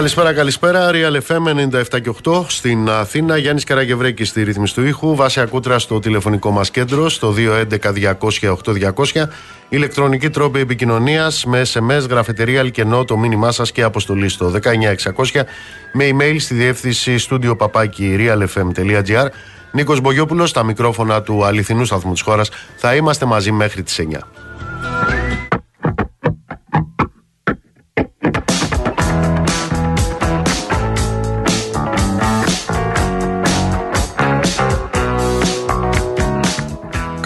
Καλησπέρα, καλησπέρα. Real FM 97 και 8 στην Αθήνα. Γιάννης Καραγευρέκη στη ρύθμιση του ήχου. Βάση Ακούτρα στο τηλεφωνικό μας κέντρο στο 211-200-8200. Ηλεκτρονική τρόπη επικοινωνίας με SMS, γραφετερία, αλκενό, το μήνυμά σας και αποστολή στο 19600 με email στη διεύθυνση στούντιο παπάκι realfm.gr. Νίκος Μπογιόπουλος, στα μικρόφωνα του αληθινού σταθμού της χώρας. Θα είμαστε μαζί μέχρι τις 9.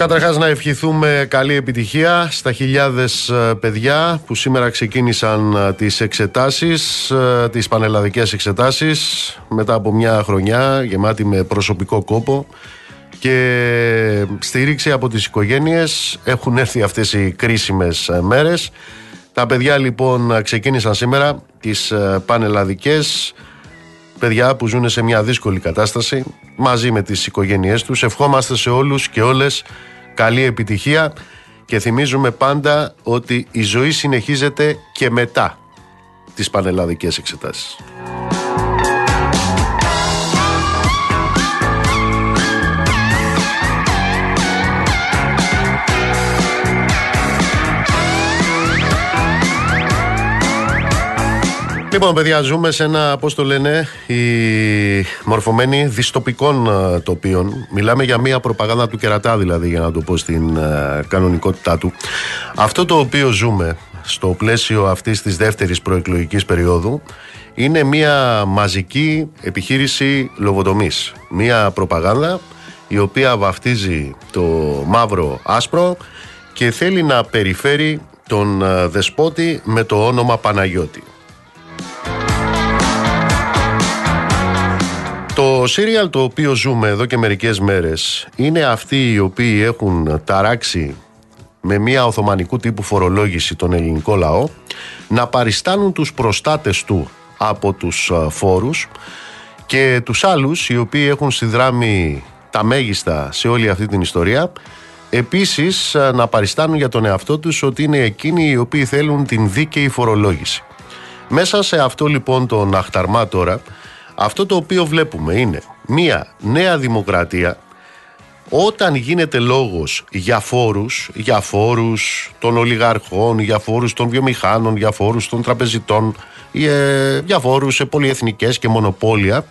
Καταρχάς, να ευχηθούμε καλή επιτυχία στα χιλιάδες ε, παιδιά που σήμερα ξεκίνησαν ε, τις εξετάσεις, ε, τις πανελλαδικές εξετάσεις μετά από μια χρονιά γεμάτη με προσωπικό κόπο και στήριξη από τις οικογένειες έχουν έρθει αυτές οι κρίσιμες μέρες. Τα παιδιά λοιπόν ξεκίνησαν σήμερα τις πανελλαδικές παιδιά που ζουν σε μια δύσκολη κατάσταση μαζί με τις οικογένειές τους. Ευχόμαστε σε όλους και όλες καλή επιτυχία και θυμίζουμε πάντα ότι η ζωή συνεχίζεται και μετά τις πανελλαδικές εξετάσεις. Λοιπόν, παιδιά, ζούμε σε ένα, πώς το λένε, η μορφωμένη διστοπικών ε, τοπίων. Μιλάμε για μία προπαγάνδα του κερατά, δηλαδή, για να το πω στην ε, κανονικότητά του. Αυτό το οποίο ζούμε στο πλαίσιο αυτής της δεύτερης προεκλογικής περίοδου είναι μία μαζική επιχείρηση λογοτομής. Μία προπαγάνδα η οποία βαφτίζει το μαύρο άσπρο και θέλει να περιφέρει τον ε, δεσπότη με το όνομα Παναγιώτη. Το σύριαλ το οποίο ζούμε εδώ και μερικές μέρες είναι αυτοί οι οποίοι έχουν ταράξει με μια οθωμανικού τύπου φορολόγηση τον ελληνικό λαό να παριστάνουν τους προστάτες του από τους φόρους και τους άλλους οι οποίοι έχουν συνδράμει τα μέγιστα σε όλη αυτή την ιστορία επίσης να παριστάνουν για τον εαυτό τους ότι είναι εκείνοι οι οποίοι θέλουν την δίκαιη φορολόγηση. Μέσα σε αυτό λοιπόν τον αχταρμά τώρα αυτό το οποίο βλέπουμε είναι μία νέα δημοκρατία όταν γίνεται λόγος για φόρους, για φόρους των ολιγαρχών, για φόρους των βιομηχάνων, για φόρους των τραπεζιτών, ε, για φόρους σε πολυεθνικές και μονοπόλια,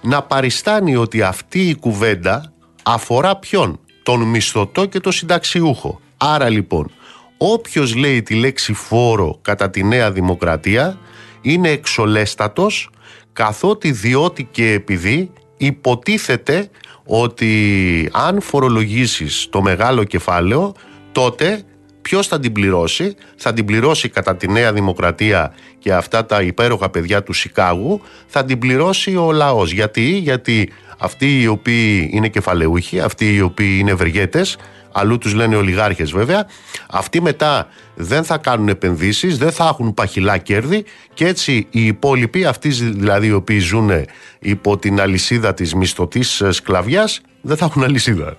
να παριστάνει ότι αυτή η κουβέντα αφορά ποιον, τον μισθωτό και τον συνταξιούχο. Άρα λοιπόν, όποιος λέει τη λέξη φόρο κατά τη Νέα Δημοκρατία είναι εξολέστατος καθότι διότι και επειδή υποτίθεται ότι αν φορολογήσεις το μεγάλο κεφάλαιο τότε ποιος θα την πληρώσει; Θα την πληρώσει κατά τη Νέα Δημοκρατία και αυτά τα υπέροχα παιδιά του Σικάγου θα την πληρώσει ο λαός. Γιατί, γιατί αυτοί οι οποίοι είναι κεφαλαιούχοι αυτοί οι οποίοι είναι ευεργέτες αλλού τους λένε ολιγάρχες βέβαια, αυτοί μετά δεν θα κάνουν επενδύσεις, δεν θα έχουν παχυλά κέρδη και έτσι οι υπόλοιποι, αυτοί δηλαδή οι οποίοι ζουν υπό την αλυσίδα της μισθωτής σκλαβιάς, δεν θα έχουν αλυσίδα.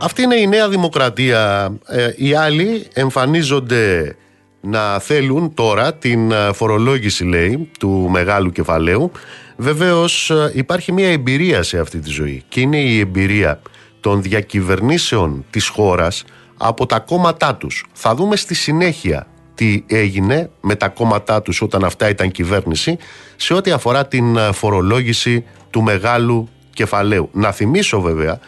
Αυτή είναι η νέα δημοκρατία. Ε, οι άλλοι εμφανίζονται να θέλουν τώρα την φορολόγηση λέει του μεγάλου κεφαλαίου Βεβαίως ε, υπάρχει μια εμπειρία σε αυτή τη ζωή και είναι η εμπειρία των διακυβερνήσεων της χώρας από τα κόμματά τους. Θα δούμε στη συνέχεια τι έγινε με τα κόμματά τους όταν αυτά ήταν κυβέρνηση σε ό,τι αφορά την ε, φορολόγηση του μεγάλου κεφαλαίου. Να θυμίσω βέβαια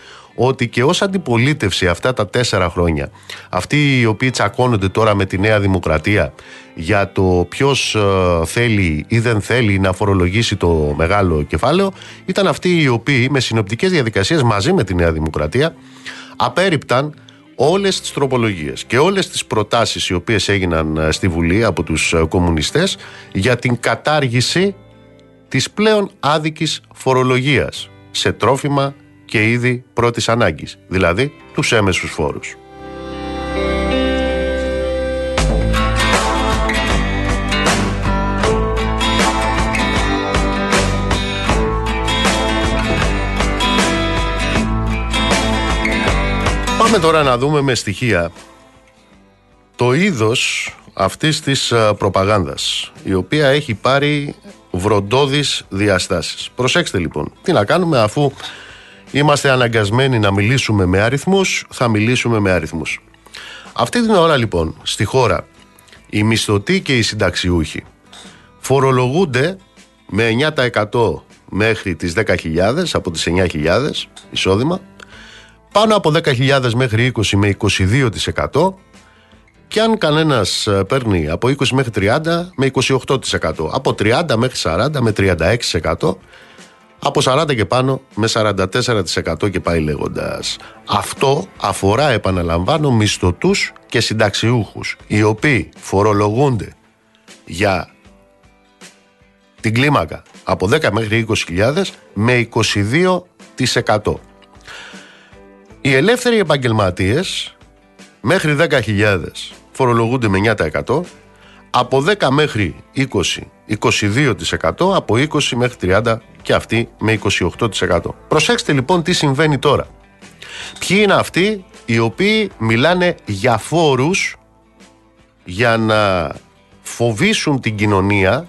ότι και ως αντιπολίτευση αυτά τα τέσσερα χρόνια αυτοί οι οποίοι τσακώνονται τώρα με τη Νέα Δημοκρατία για το ποιος ε, θέλει ή δεν θέλει να φορολογήσει το μεγάλο κεφάλαιο ήταν αυτοί οι οποίοι με συνοπτικές διαδικασίες μαζί με τη Νέα Δημοκρατία απέριπταν όλες τις τροπολογίες και όλες τις προτάσεις οι οποίες έγιναν ε, στη Βουλή από τους ε, κομμουνιστές για την κατάργηση της πλέον άδικης φορολογίας σε τρόφιμα, και είδη πρώτης ανάγκης, δηλαδή τους έμεσους φόρους. Πάμε τώρα να δούμε με στοιχεία το είδος αυτής της προπαγάνδας η οποία έχει πάρει βροντόδεις διαστάσεις. Προσέξτε λοιπόν, τι να κάνουμε αφού είμαστε αναγκασμένοι να μιλήσουμε με αριθμούς, θα μιλήσουμε με αριθμούς. Αυτή την ώρα λοιπόν στη χώρα οι μισθωτοί και οι συνταξιούχοι φορολογούνται με 9% μέχρι τις 10.000 από τις 9.000 εισόδημα πάνω από 10.000 μέχρι 20 με 22% και αν κανένας ε, παίρνει από 20 μέχρι 30 με 28%. Από 30 μέχρι 40 με 36%. Από 40 και πάνω με 44% και πάει λέγοντας. Αυτό αφορά, επαναλαμβάνω, μισθωτούς και συνταξιούχους, οι οποίοι φορολογούνται για την κλίμακα από 10 μέχρι 20.000 με 22%. Οι ελεύθεροι επαγγελματίες μέχρι 10.000 φορολογούνται με 9%, από 10 μέχρι 20, 22%, από 20 μέχρι 30 και αυτοί με 28%. Προσέξτε λοιπόν τι συμβαίνει τώρα. Ποιοι είναι αυτοί οι οποίοι μιλάνε για φόρους για να φοβήσουν την κοινωνία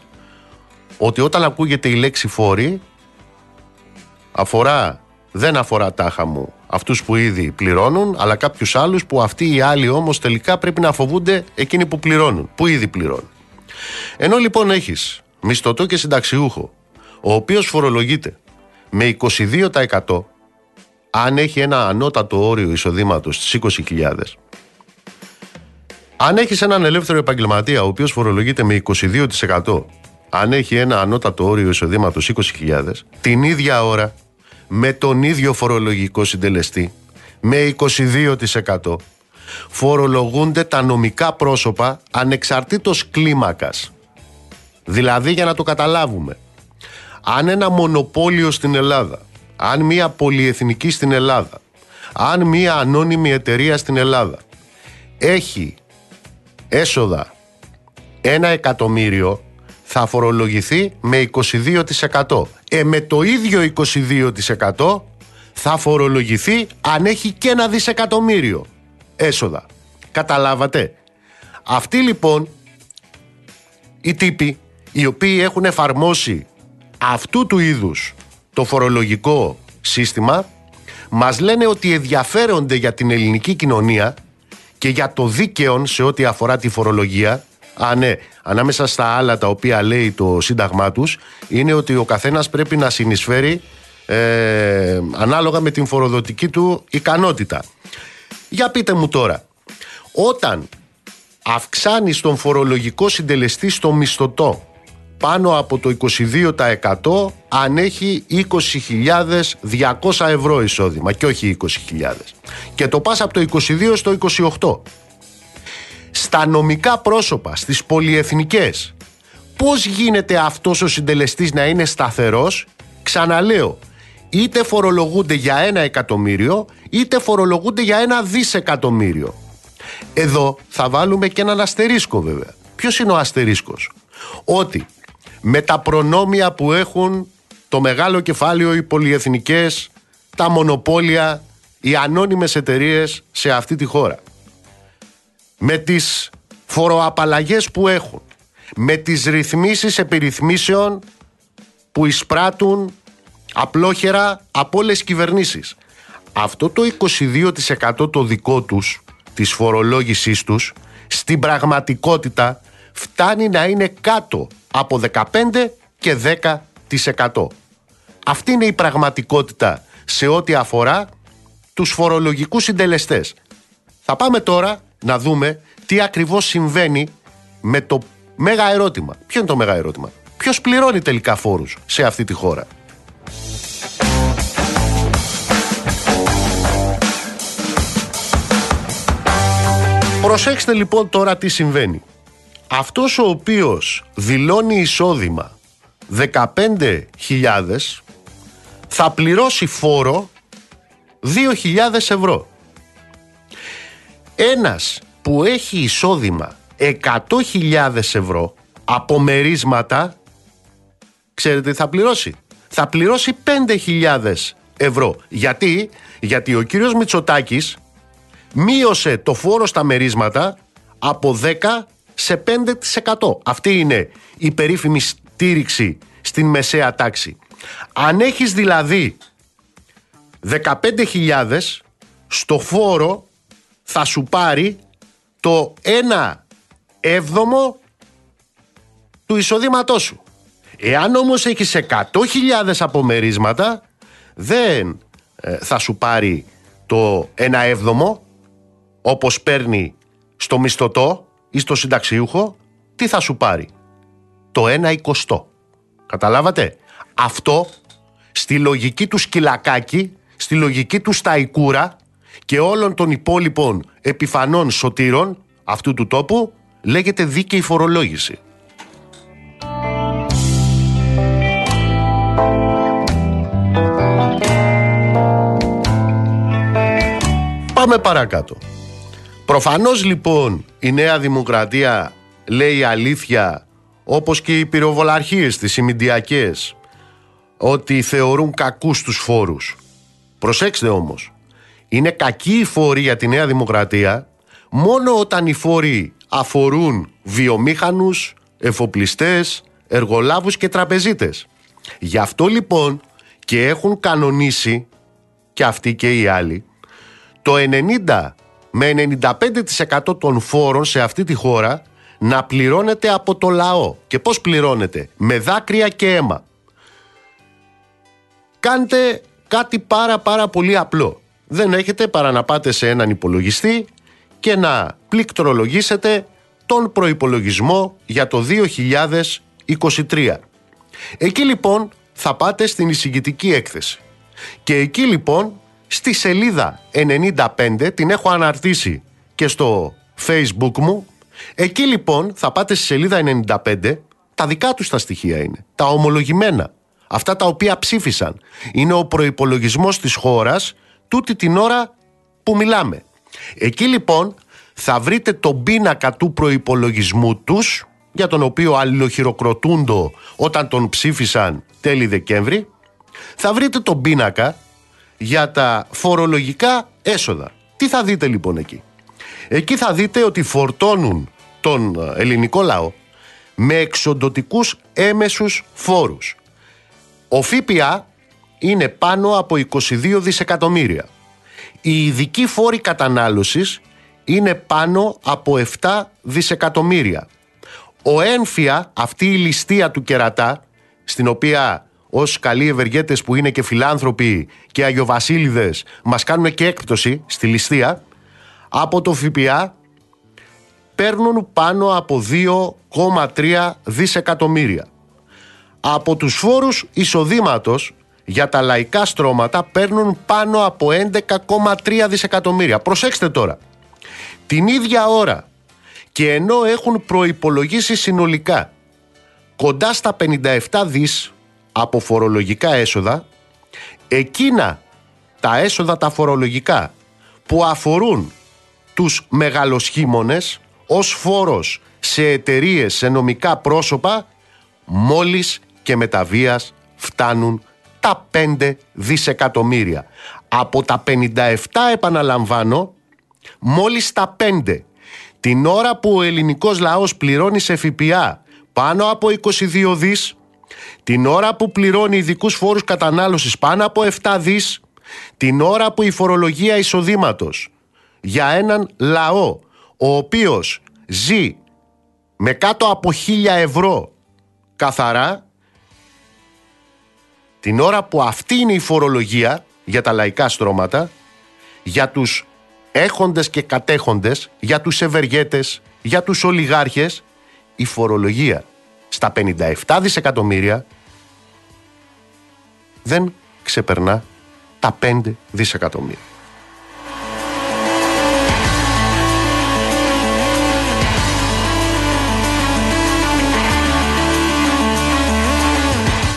ότι όταν ακούγεται η λέξη φόρη αφορά, δεν αφορά τάχα μου αυτούς που ήδη πληρώνουν, αλλά κάποιους άλλους που αυτοί οι άλλοι όμως τελικά πρέπει να φοβούνται εκείνοι που πληρώνουν, που ήδη πληρώνουν. Ενώ λοιπόν έχεις μισθωτό και συνταξιούχο, ο οποίος φορολογείται με 22% αν έχει ένα ανώτατο όριο εισοδήματος στις 20.000 αν έχεις έναν ελεύθερο επαγγελματία ο οποίος φορολογείται με 22%, αν έχει ένα ανώτατο όριο εισοδήματος 20.000, την ίδια ώρα με τον ίδιο φορολογικό συντελεστή με 22% φορολογούνται τα νομικά πρόσωπα ανεξαρτήτως κλίμακας. Δηλαδή για να το καταλάβουμε, αν ένα μονοπόλιο στην Ελλάδα, αν μια πολυεθνική στην Ελλάδα, αν μια ανώνυμη εταιρεία στην Ελλάδα έχει έσοδα ένα εκατομμύριο θα φορολογηθεί με 22%. Ε, με το ίδιο 22% θα φορολογηθεί αν έχει και ένα δισεκατομμύριο έσοδα. Καταλάβατε; Αυτοί λοιπόν οι τύποι οι οποίοι έχουν εφαρμόσει αυτού του είδους το φορολογικό σύστημα μας λένε ότι ενδιαφέρονται για την ελληνική κοινωνία και για το δίκαιο σε ό,τι αφορά τη φορολογία Α, ναι. Ανάμεσα στα άλλα τα οποία λέει το Σύνταγμά τους είναι ότι ο καθένας πρέπει να συνεισφέρει ε, ανάλογα με την φοροδοτική του ικανότητα. Για πείτε μου τώρα, όταν αυξάνεις τον φορολογικό συντελεστή στο μισθωτό πάνω από το 22% αν έχει 20.200 ευρώ εισόδημα και όχι 20.000 και το πας από το 22% στο 28% στα νομικά πρόσωπα, στις πολυεθνικές. Πώς γίνεται αυτός ο συντελεστής να είναι σταθερός, ξαναλέω, είτε φορολογούνται για ένα εκατομμύριο, είτε φορολογούνται για ένα δισεκατομμύριο. Εδώ θα βάλουμε και έναν αστερίσκο βέβαια. Ποιος είναι ο αστερίσκος; Ότι με τα προνόμια που έχουν το μεγάλο κεφάλαιο, οι πολυεθνικές, τα μονοπόλια, οι ανώνυμες εταιρείες σε αυτή τη χώρα με τις φοροαπαλλαγές που έχουν, με τις ρυθμίσεις επιρρυθμίσεων που εισπράττουν απλόχερα από όλες τις κυβερνήσεις. Αυτό το 22% το δικό τους, της φορολόγησής τους, στην πραγματικότητα φτάνει να είναι κάτω από 15 και 10%. Αυτή είναι η πραγματικότητα σε ό,τι αφορά τους φορολογικούς συντελεστές. Θα πάμε τώρα να δούμε τι ακριβώς συμβαίνει με το μέγα ερώτημα. Ποιο είναι το μέγα ερώτημα; Ποιος πληρώνει τελικά φόρους σε αυτή τη χώρα; Προσέξτε λοιπόν τώρα τι συμβαίνει. Αυτός ο οποίος δηλώνει εισόδημα 15.000 θα πληρώσει φόρο 2.000 ευρώ. Ένας που έχει εισόδημα 100.000 ευρώ από μερίσματα, ξέρετε τι θα πληρώσει; Θα πληρώσει 5.000 ευρώ. Γιατί, γιατί ο κύριος Μητσοτάκης μείωσε το φόρο στα μερίσματα από 10 σε 5%. Αυτή είναι η περίφημη στήριξη στην μεσαία τάξη. Αν έχεις δηλαδή 15.000 στο φόρο θα σου πάρει το 1 έβδομο του εισοδήματός σου. Εάν όμως έχεις 100.000 απομερίσματα δεν ε, θα σου πάρει το 1 έβδομο όπως παίρνει στο μισθωτό ή στο συνταξιούχο τι θα σου πάρει; Το 1 εικοστό. Καταλάβατε; Αυτό στη λογική του σκυλακάκι, στη λογική του σταϊκούρα και όλων των υπόλοιπων επιφανών σωτήρων αυτού του τόπου λέγεται δίκαιη φορολόγηση. Πάμε παρακάτω. Προφανώς λοιπόν η Νέα Δημοκρατία λέει αλήθεια όπως και οι πυροβολαρχίες της, οι μηντιακές, ότι θεωρούν κακούς τους φόρους. Προσέξτε όμως, είναι κακή η φόροι για τη Νέα Δημοκρατία μόνο όταν οι φόροι αφορούν βιομήχανους, εφοπλιστές, εργολάβους και τραπεζίτες. Γι' αυτό λοιπόν και έχουν κανονίσει και αυτοί και οι άλλοι το 90 με 95% των φόρων σε αυτή τη χώρα να πληρώνεται από το λαό. Και πώς πληρώνεται; Με δάκρυα και αίμα. Κάντε κάτι πάρα πάρα πολύ απλό. Δεν έχετε παρά να πάτε σε έναν υπολογιστή και να πληκτρολογήσετε τον προϋπολογισμό για το 2023. Εκεί λοιπόν θα πάτε στην εισηγητική έκθεση. Και εκεί λοιπόν στη σελίδα 95 την έχω αναρτήσει και στο facebook μου Εκεί λοιπόν θα πάτε στη σελίδα 95, τα δικά τους τα στοιχεία είναι, τα ομολογημένα, αυτά τα οποία ψήφισαν. Είναι ο προϋπολογισμός της χώρας τούτη την ώρα που μιλάμε. Εκεί λοιπόν θα βρείτε τον πίνακα του προϋπολογισμού τους, για τον οποίο αλληλοχειροκροτούντο όταν τον ψήφισαν τέλη Δεκέμβρη, θα βρείτε τον πίνακα για τα φορολογικά έσοδα. Τι θα δείτε λοιπόν εκεί; Εκεί θα δείτε ότι φορτώνουν τον ε, ελληνικό λαό με εξοντοτικούς έμεσους φόρους. Ο ΦΠΑ είναι πάνω από 22 δισεκατομμύρια. Οι ειδικοί φόροι κατανάλωσης είναι πάνω από 7 δισεκατομμύρια. Ο έμφυα, αυτή η ληστεία του κερατά, στην οποία ως καλοί ευεργέτες που είναι και φιλάνθρωποι και αγιοβασίλειδες μας κάνουν και έκπτωση στη ληστεία, από το ΦΠΑ παίρνουν πάνω από 2,3 δισεκατομμύρια. Από τους φόρους εισοδήματος για τα λαϊκά στρώματα παίρνουν πάνω από 11,3 δισεκατομμύρια. Προσέξτε τώρα. Την ίδια ώρα και ενώ έχουν προϋπολογίσει συνολικά κοντά στα 57 δις από φορολογικά έσοδα, εκείνα τα έσοδα τα φορολογικά που αφορούν τους μεγαλοσχήμονες ως φόρος σε εταιρείες, σε νομικά πρόσωπα μόλις και μεταβίας φτάνουν τα 5 δισεκατομμύρια. Από τα 57 επαναλαμβάνω μόλις τα 5. Την ώρα που ο ελληνικός λαός πληρώνει σε ΦΠΑ πάνω από 22 δις, την ώρα που πληρώνει ειδικούς φόρους κατανάλωσης πάνω από 7 δις, την ώρα που η φορολογία εισοδήματος για έναν λαό ο οποίος ζει με κάτω από χίλια ευρώ καθαρά την ώρα που αυτή είναι η φορολογία για τα λαϊκά στρώματα για τους έχοντες και κατέχοντες για τους ευεργέτες για τους ολιγάρχες η φορολογία στα 57 δισεκατομμύρια δεν ξεπερνά τα 5 δισεκατομμύρια.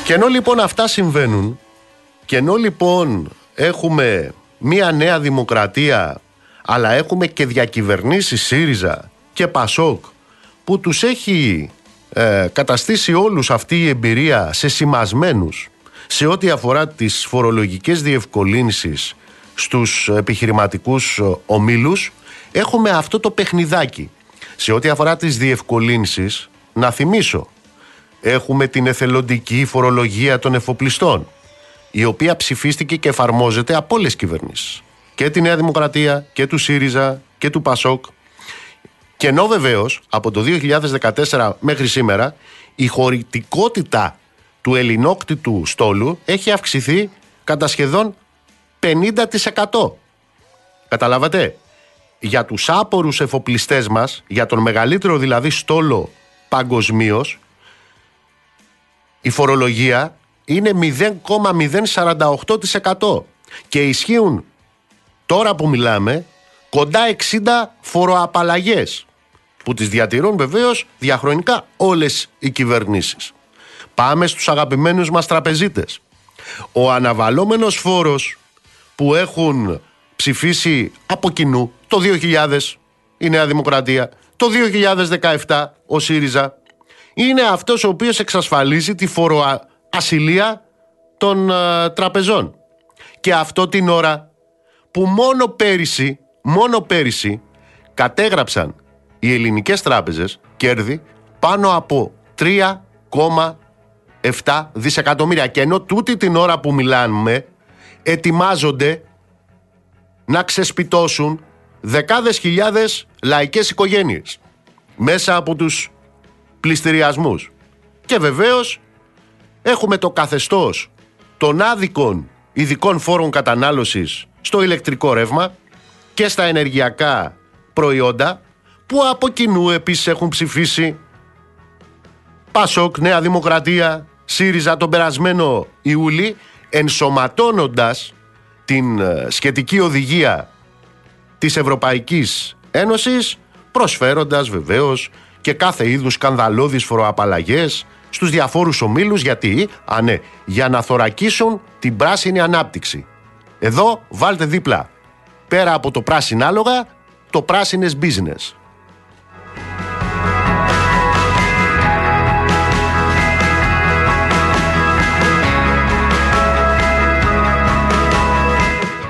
Και ενώ λοιπόν αυτά συμβαίνουν και ενώ λοιπόν έχουμε μία νέα δημοκρατία αλλά έχουμε και διακυβερνήσεις ΣΥΡΙΖΑ και ΠΑΣΟΚ που τους έχει ε, καταστήσει όλους αυτή η εμπειρία σε σημασμένους σε ό,τι αφορά τις φορολογικές διευκολύνσεις στους επιχειρηματικούς ομίλους έχουμε αυτό το παιχνιδάκι Σε ό,τι αφορά τις διευκολύνσεις, να θυμίσω, έχουμε την εθελοντική φορολογία των εφοπλιστών, η οποία ψηφίστηκε και εφαρμόζεται από όλες κυβερνήσεις. Και τη Νέα Δημοκρατία και του ΣΥΡΙΖΑ και του ΠΑΣΟΚ. Και ενώ βεβαίως από το 2014 μέχρι σήμερα η χωρητικότητα του ελληνόκτητου στόλου έχει αυξηθεί κατά σχεδόν 50%. Καταλάβατε; Για τους άπορους εφοπλιστές μας, για τον μεγαλύτερο δηλαδή στόλο παγκοσμίως, η φορολογία είναι 0,048% και ισχύουν τώρα που μιλάμε κοντά 60 φοροαπαλλαγές που τις διατηρούν βεβαίως διαχρονικά όλες οι κυβερνήσεις. Πάμε στους αγαπημένους μας τραπεζίτες. Ο αναβαλόμενος φόρος που έχουν ψηφίσει από κοινού το 2000 η Νέα Δημοκρατία, το 2017 ο ΣΥΡΙΖΑ, είναι αυτός ο οποίος εξασφαλίζει τη φοροασυλία των ε, τραπεζών. Και αυτό την ώρα που μόνο πέρυσι, μόνο πέρυσι κατέγραψαν οι ελληνικές τράπεζες κέρδη πάνω από 3,7 δισεκατομμύρια. Και ενώ τούτη την ώρα που μιλάμε ετοιμάζονται να ξεσπιτώσουν δεκάδες χιλιάδες λαϊκές οικογένειες μέσα από τους πληστηριασμούς. Και βεβαίως έχουμε το καθεστώς των άδικων ειδικών φόρων κατανάλωσης στο ηλεκτρικό ρεύμα και στα ενεργειακά προϊόντα που από κοινού επίσης έχουν ψηφίσει Πασόκ, Νέα Δημοκρατία, ΣΥΡΙΖΑ τον περασμένο Ιούλη ενσωματώνοντας την ε, σχετική οδηγία της Ευρωπαϊκής Ένωσης προσφέροντας βεβαίως και κάθε είδους σκανδαλώδεις φοροαπαλλαγές στους διαφόρους ομίλους γιατί, α ναι, για να θωρακίσουν την πράσινη ανάπτυξη. Εδώ βάλτε δίπλα, πέρα από το πράσινο άλογα, το πράσινες business.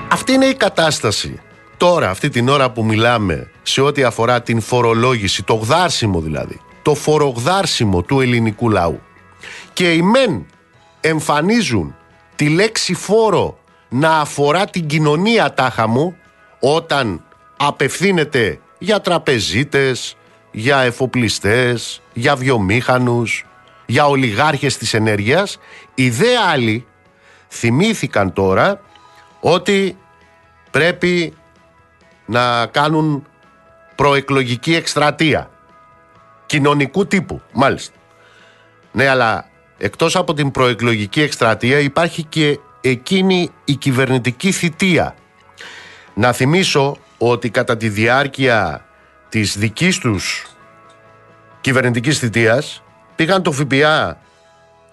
Αυτή είναι η κατάσταση. Τώρα, αυτή την ώρα που μιλάμε, σε ό,τι αφορά την φορολόγηση, το γδάρσιμο δηλαδή, το φορογδάρσιμο του ελληνικού λαού. Και οι μεν εμφανίζουν τη λέξη φόρο να αφορά την κοινωνία τάχα μου όταν απευθύνεται για τραπεζίτες, για εφοπλιστές, για βιομήχανους, για ολιγάρχες της ενέργειας, οι δε άλλοι θυμήθηκαν τώρα ότι πρέπει να κάνουν προεκλογική εκστρατεία κοινωνικού τύπου, μάλιστα. Ναι, αλλά εκτός από την προεκλογική εκστρατεία υπάρχει και εκείνη η κυβερνητική θητεία. Να θυμίσω ότι κατά τη διάρκεια της δικής τους κυβερνητικής θητείας πήγαν το ΦΠΑ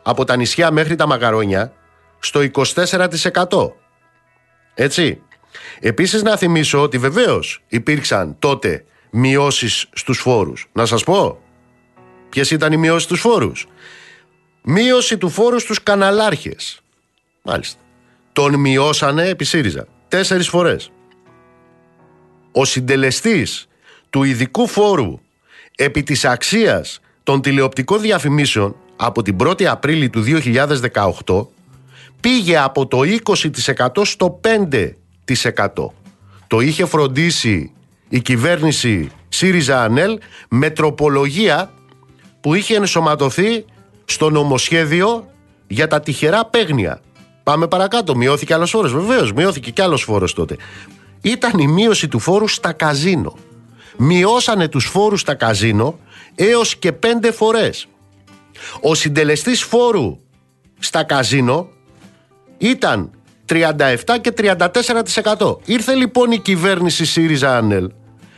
από τα νησιά μέχρι τα μακαρόνια στο 24%. Έτσι. Επίσης να θυμίσω ότι βεβαίως υπήρξαν τότε μειώσεις στους φόρους. Να σας πω ποιες ήταν οι μειώσεις στους φόρους. Μείωση του φόρου στους καναλάρχες. Μάλιστα. Τον μειώσανε επί ΣΥΡΙΖΑ τέσσερις φορές. Ο συντελεστής του ειδικού φόρου επί της αξίας των τηλεοπτικών διαφημίσεων από την 1η Απρίλη του 2018 πήγε από το 20% στο 5%. Το είχε φροντίσει η κυβέρνηση ΣΥΡΙΖΑ ΑΝΕΛ με τροπολογία που είχε ενσωματωθεί στο νομοσχέδιο για τα τυχερά παίγνια. Πάμε παρακάτω. Μειώθηκε άλλος φόρος. Βεβαίως, μειώθηκε κι άλλος φόρος τότε. Ήταν η μείωση του φόρου στα καζίνο. Μειώσανε τους φόρους στα καζίνο έως και πέντε φορές. Ο συντελεστής φόρου στα καζίνο ήταν 37 και 34%. Ήρθε λοιπόν η κυβέρνηση ΣΥΡΙΖΑ ΑΝΕΛ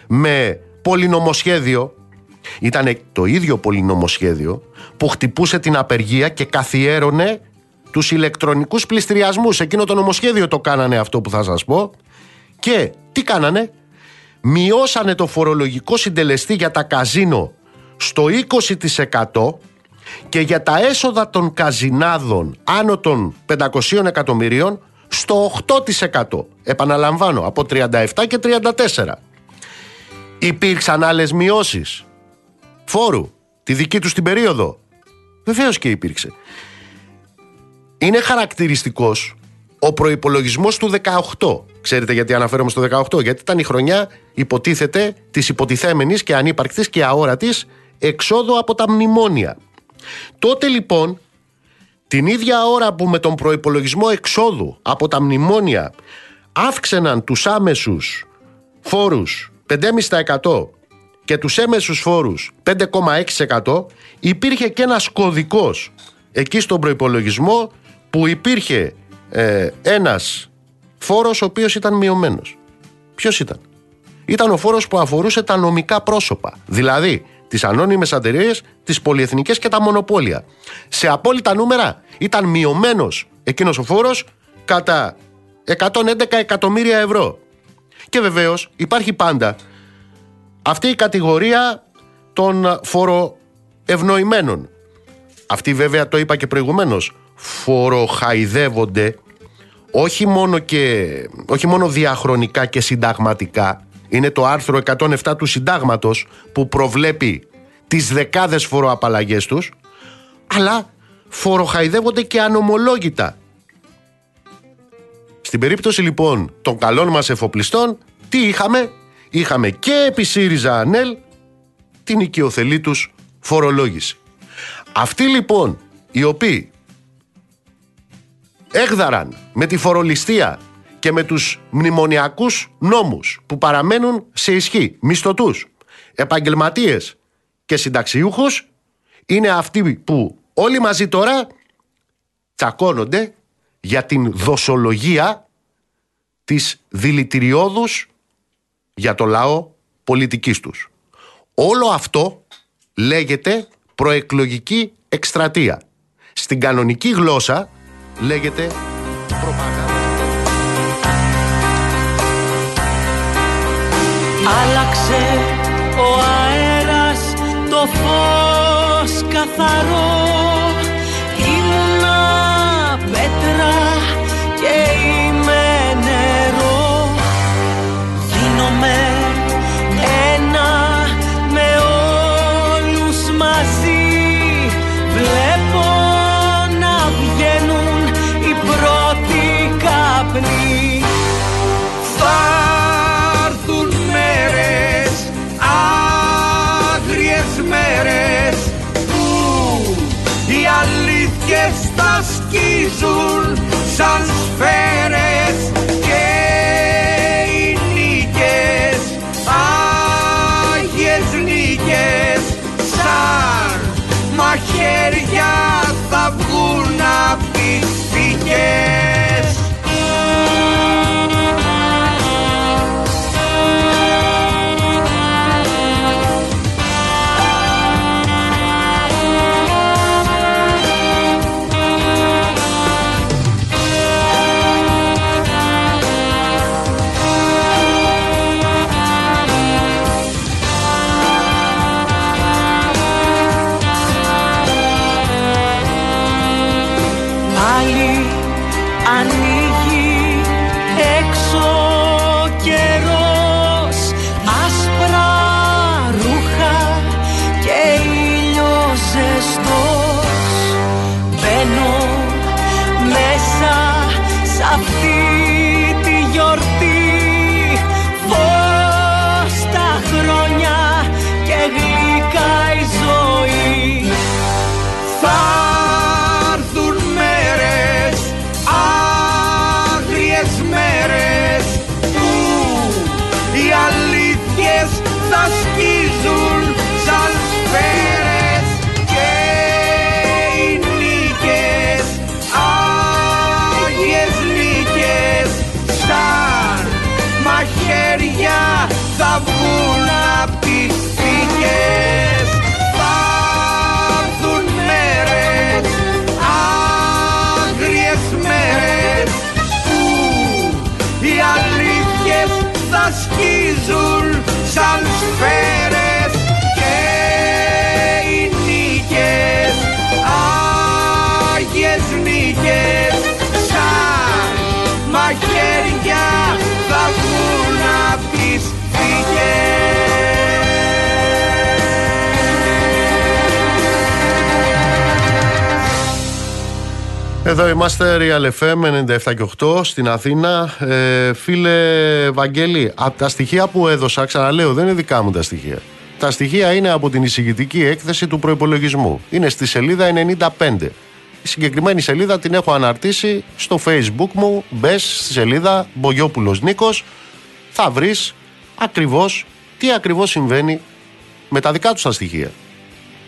με πολυνομοσχέδιο ήταν το ίδιο πολυνομοσχέδιο που χτυπούσε την απεργία και καθιέρωνε τους ηλεκτρονικούς πληστηριασμούς. Εκείνο το νομοσχέδιο το κάνανε αυτό που θα σας πω. Και τι κάνανε; Μειώσανε το φορολογικό συντελεστή για τα καζίνο στο 20% και για τα έσοδα των καζινάδων άνω των 500 εκατομμυρίων στο 8%. Επαναλαμβάνω, από 37 και 34. Υπήρξαν άλλες μειώσεις φόρου τη δική τους την περίοδο. Βεβαίως και υπήρξε. Είναι χαρακτηριστικός ο προϋπολογισμός του 18. Ξέρετε γιατί αναφέρομαι στο 18. Γιατί ήταν η χρονιά υποτίθεται της υποτιθέμενης και ανύπαρκτης και αόρατης εξόδου από τα μνημόνια. Τότε λοιπόν την ίδια ώρα που με τον προϋπολογισμό εξόδου από τα μνημόνια αύξαιναν τους άμεσους φόρους 5,5% και τους έμεσους φόρους 5,6% υπήρχε και ένας κωδικός εκεί στον προϋπολογισμό που υπήρχε ε, ένας φόρος ο οποίος ήταν μειωμένος. Ποιος ήταν; Ήταν ο φόρος που αφορούσε τα νομικά πρόσωπα. Δηλαδή τις ανώνυμες εταιρείες, τις πολυεθνικές και τα μονοπόλια. Σε απόλυτα νούμερα ήταν μειωμένος εκείνος ο φόρος κατά 111 εκατομμύρια ευρώ. Και βεβαίως υπάρχει πάντα αυτή η κατηγορία των φοροευνοημένων. Αυτοί βέβαια το είπα και προηγουμένως φοροχαϊδεύονται όχι μόνο, και, όχι μόνο διαχρονικά και συνταγματικά είναι το άρθρο 107 του συντάγματος που προβλέπει τις δεκάδες φοροαπαλλαγές τους αλλά φοροχαϊδεύονται και ανομολόγητα. Στην περίπτωση λοιπόν των καλών μας εφοπλιστών τι είχαμε; Είχαμε και επί ΣΥΡΙΖΑ ΑΝΕΛ την οικειοθελή τους φορολόγηση. Αυτοί λοιπόν οι οποίοι έγδαραν με τη φορολιστία και με τους μνημονιακούς νόμους που παραμένουν σε ισχύ, μισθωτούς, επαγγελματίες και συνταξιούχους είναι αυτοί που όλοι μαζί τώρα τσακώνονται για την δοσολογία της δηλητηριώδους για το λαό πολιτικής τους. Όλο αυτό λέγεται προεκλογική εκστρατεία. Στην κανονική γλώσσα λέγεται προπαγάνδα. Άλλαξε ο αέρας το φως καθαρό está. Εδώ είμαστε Real FM 97 και 8 στην Αθήνα. Ε, φίλε Βαγγέλη, από τα στοιχεία που έδωσα, ξαναλέω, δεν είναι δικά μου τα στοιχεία. Τα στοιχεία είναι από την εισηγητική έκθεση του προπολογισμού. Είναι στη σελίδα 95. Η συγκεκριμένη σελίδα την έχω αναρτήσει στο facebook μου. Μπες στη σελίδα Μπογιόπουλος Νίκος. Θα βρεις ακριβώς τι ακριβώς συμβαίνει με τα δικά τους τα στοιχεία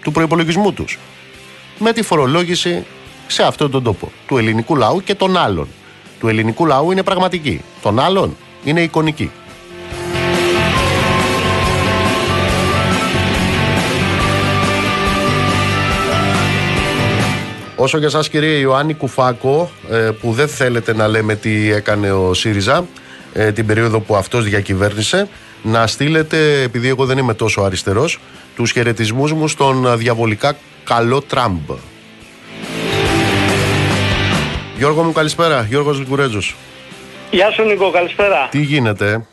του προπολογισμού τους. Με τη φορολόγηση σε αυτόν τον τόπο του ελληνικού λαού και των άλλων. Του ελληνικού λαού είναι πραγματική, των άλλων είναι εικονική. Όσο για σας κύριε Ιωάννη Κουφάκο ε, που δεν θέλετε να λέμε τι έκανε ο ΣΥΡΙΖΑ ε, την περίοδο που αυτός διακυβέρνησε να στείλετε, επειδή εγώ δεν είμαι τόσο αριστερός, τους χαιρετισμούς μου στον διαβολικά καλό Τραμπ. Γιώργο μου καλησπέρα, Γιώργος Λικουρέτζος. Γεια σου Νίκο, καλησπέρα. Τι γίνεται;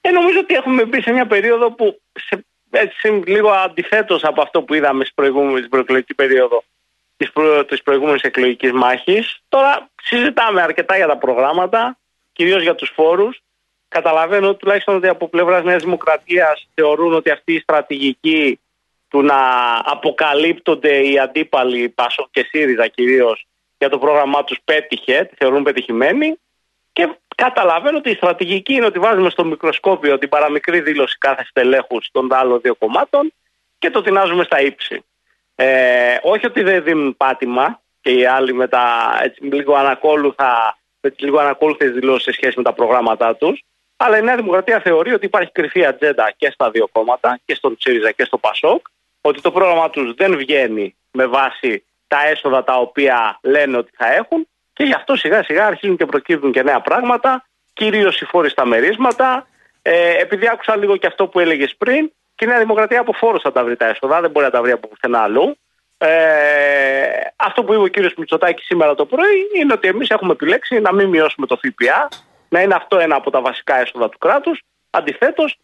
Ε, νομίζω ότι έχουμε μπει σε μια περίοδο που σε, έτσι, λίγο αντιθέτως από αυτό που είδαμε στην προηγούμενη προεκλογική περίοδο της, προ, της προηγούμενης εκλογικής μάχης. Τώρα συζητάμε αρκετά για τα προγράμματα, κυρίως για τους φόρους. Καταλαβαίνω τουλάχιστον ότι από πλευράς Νέας Δημοκρατίας θεωρούν ότι αυτή η στρατηγική του να αποκαλύπτονται οι αντίπαλοι Πασό και ΣΥΡΙΖΑ κυρίως για το πρόγραμμά τους πέτυχε, τη θεωρούν πετυχημένη. Και καταλαβαίνω ότι η στρατηγική είναι ότι βάζουμε στο μικροσκόπιο την παραμικρή δήλωση κάθε στελέχους των άλλων δύο κομμάτων και το τεινάζουμε στα ύψη. Ε, όχι ότι δεν δίνουν πάτημα και οι άλλοι με τα έτσι, λίγο ανακόλουθα με τις λίγο ανακόλουθες δηλώσεις σε σχέση με τα προγράμματά τους αλλά η Νέα Δημοκρατία θεωρεί ότι υπάρχει κρυφή ατζέντα και στα δύο κόμματα, και στον ΤΣΥΡΙΖΑ και στο ΠΑΣΟΚ, ότι το πρόγραμμα τους δεν βγαίνει με βάση τα έσοδα τα οποία λένε ότι θα έχουν και γι' αυτό σιγά σιγά αρχίζουν και προκύπτουν και νέα πράγματα, κυρίως οι φόροι στα μερίσματα. Ε, επειδή άκουσα λίγο και αυτό που έλεγες πριν, και η Νέα Δημοκρατία από φόρους θα τα βρει τα έσοδα, δεν μπορεί να τα βρει από πουθενά αλλού. Ε, αυτό που είπε ο κύριος Μητσοτάκης σήμερα το πρωί είναι ότι εμείς έχουμε επιλέξει να μην μειώσουμε το ΦΠΑ, να είναι αυτό ένα από τα βασικά έσοδα του κράτους. Αντιθέτως,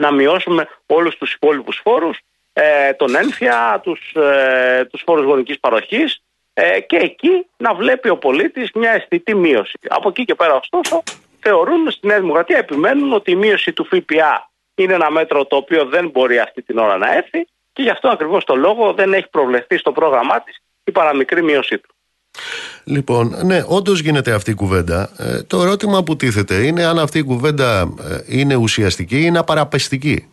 να μειώσουμε όλους τους υπόλοιπους φόρους, ε, τον ένφια, τους, ε, τους φόρους γονικής παροχής ε, και εκεί να βλέπει ο πολίτης μια αισθητή μείωση. Από εκεί και πέρα ωστόσο θεωρούν στην Νέα Δημοκρατία, επιμένουν ότι η μείωση του ΦΠΑ είναι ένα μέτρο το οποίο δεν μπορεί αυτή την ώρα να έρθει και γι' αυτό ακριβώς το λόγο δεν έχει προβλεφθεί στο πρόγραμμά της η παραμικρή μείωσή του. Λοιπόν, ναι, όντως γίνεται αυτή η κουβέντα. Ε, το ερώτημα που τίθεται είναι αν αυτή η κουβέντα ε, είναι ουσιαστική ή είναι απαραπεστική.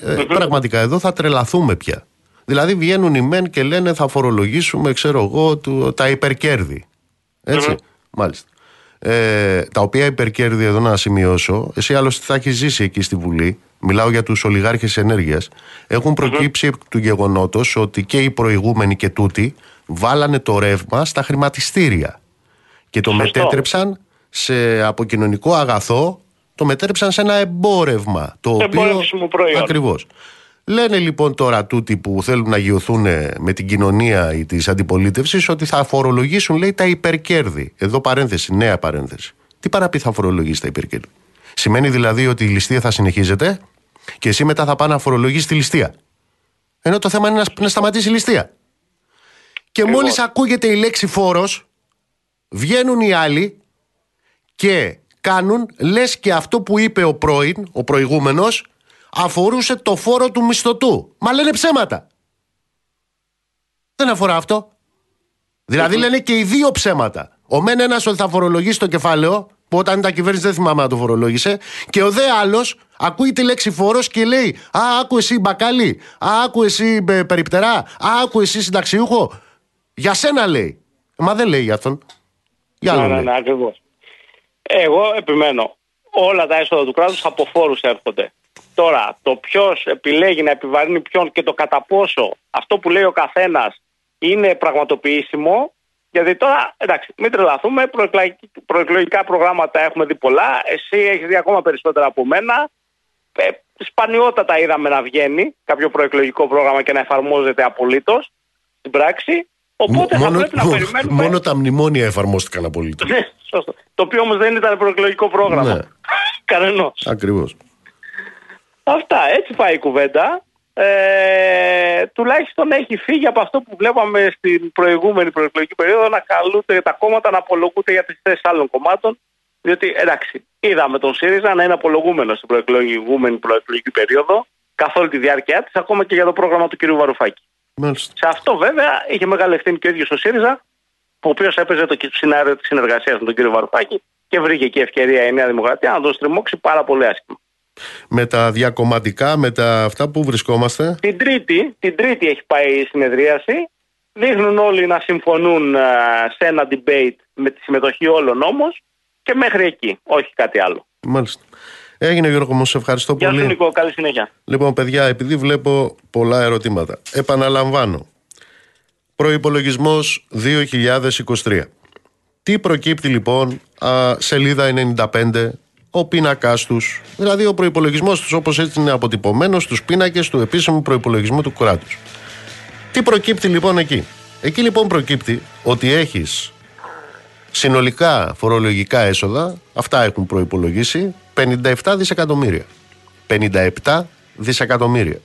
Ε, πραγματικά εδώ θα τρελαθούμε πια. Δηλαδή βγαίνουν οι μεν και λένε θα φορολογήσουμε, ξέρω εγώ, του, τα υπερκέρδη. μάλιστα. Ε, τα οποία υπερκέρδη εδώ να σημειώσω, εσύ άλλωστε θα έχεις ζήσει εκεί στη Βουλή, μιλάω για τους ολιγάρχες ενέργειας, έχουν προκύψει του γεγονότος ότι και οι προηγούμενοι και τούτοι βάλανε το ρεύμα στα χρηματιστήρια και το μετέτρεψαν σε αποκοινωνικό αγαθό, το μετέτρεψαν σε ένα εμπόρευμα. Το οποίο, προϊόν. Ακριβώς. Λένε λοιπόν τώρα τούτοι που θέλουν να γιωθούν με την κοινωνία ή της αντιπολίτευσης ότι θα φορολογήσουν λέει τα υπερκέρδη. Εδώ παρένθεση, νέα παρένθεση. Τι παραπεί θα φορολογήσει τα υπερκέρδη. Σημαίνει δηλαδή ότι η ληστεία θα συνεχίζεται και εσύ μετά θα πάνε να φορολογήσεις τη ληστεία. Ενώ το θέμα είναι να σταματήσει η ληστεία. Και μόλις ακούγεται η λέξη φόρος, βγαίνουν οι άλλοι και κάνουν, λες και αυτό που είπε ο πρώην, ο προηγούμενος, αφορούσε το φόρο του μισθωτού. Μα λένε ψέματα. Δεν αφορά αυτό. Δηλαδή λένε και οι δύο ψέματα. Ο μεν ένας ότι θα φορολογήσει το κεφάλαιο, που όταν ήταν κυβέρνηση δεν θυμάμαι να το φορολόγησε, και ο δε άλλος ακούει τη λέξη φόρος και λέει Α, άκου εσύ μπακάλι, Α, άκου εσύ περιπτερά, Α, άκου εσύ συνταξιούχο. Για σένα λέει. Μα δεν λέει για αυτόν. Για ναι, ναι, ναι, ακριβώς. Εγώ επιμένω. Όλα τα έσοδα του κράτους από φόρους έρχονται. Τώρα, το ποιος επιλέγει να επιβαρύνει ποιον και το κατά πόσο αυτό που λέει ο καθένας είναι πραγματοποιήσιμο. Γιατί τώρα, εντάξει, μην τρελαθούμε, προεκλογικά προγράμματα έχουμε δει πολλά. Εσύ έχεις δει ακόμα περισσότερα από μένα. Ε, σπανιότατα είδαμε να βγαίνει κάποιο προεκλογικό πρόγραμμα και να εφαρμόζεται απολύτως στην πράξη. Οπότε μόνο, θα πρέπει να περιμένουμε. Μόνο τα μνημόνια εφαρμόστηκαν απολύτω. Ναι, σωστό. Το οποίο όμως δεν ήταν προεκλογικό πρόγραμμα. Ναι. Κανενός. Ακριβώς. Αυτά. Έτσι πάει η κουβέντα. ε, τουλάχιστον έχει φύγει από αυτό που βλέπαμε στην προηγούμενη προεκλογική περίοδο να καλούνται τα κόμματα να απολογούνται για τις θέσεις άλλων κομμάτων. Διότι εντάξει, είδαμε τον ΣΥΡΙΖΑ να είναι απολογούμενος στην προεκλογική προεκλογική περίοδο καθ' όλη τη διάρκεια της, ακόμα και για το πρόγραμμα του κ. Βαρουφάκη. Μάλιστα. Σε αυτό βέβαια είχε μεγάλη ευθύνη και ο ίδιος ο ΣΥΡΙΖΑ, ο οποίος έπαιζε το σενάριο της συνεργασίας με τον κ. Βαρουφάκη και βρήκε και ευκαιρία η Νέα Δημοκρατία να τον στριμώξει πάρα πολύ άσχημα. Με τα διακομματικά, με τα αυτά που βρισκόμαστε; Την Τρίτη, την τρίτη έχει πάει η συνεδρίαση. Δείχνουν όλοι να συμφωνούν σε ένα debate με τη συμμετοχή όλων όμως και μέχρι εκεί, όχι κάτι άλλο. Μάλιστα. Έγινε Γιώργο μου, σε ευχαριστώ Γεια πολύ. σου Νικό, καλή συνέχεια. Λοιπόν, παιδιά, επειδή βλέπω πολλά ερωτήματα, επαναλαμβάνω. Προϋπολογισμός 2023. Τι προκύπτει λοιπόν, α, σελίδα 95, ο πίνακάς τους, δηλαδή ο προπολογισμό τους όπως έτσι είναι αποτυπωμένος στου πίνακες του επίσημου προπολογισμού του κράτους. Τι προκύπτει λοιπόν εκεί; Εκεί λοιπόν προκύπτει ότι έχεις συνολικά φορολογικά έσοδα, αυτά έχουν προπολογίσει, 57 δισεκατομμύρια. 57 δισεκατομμύρια.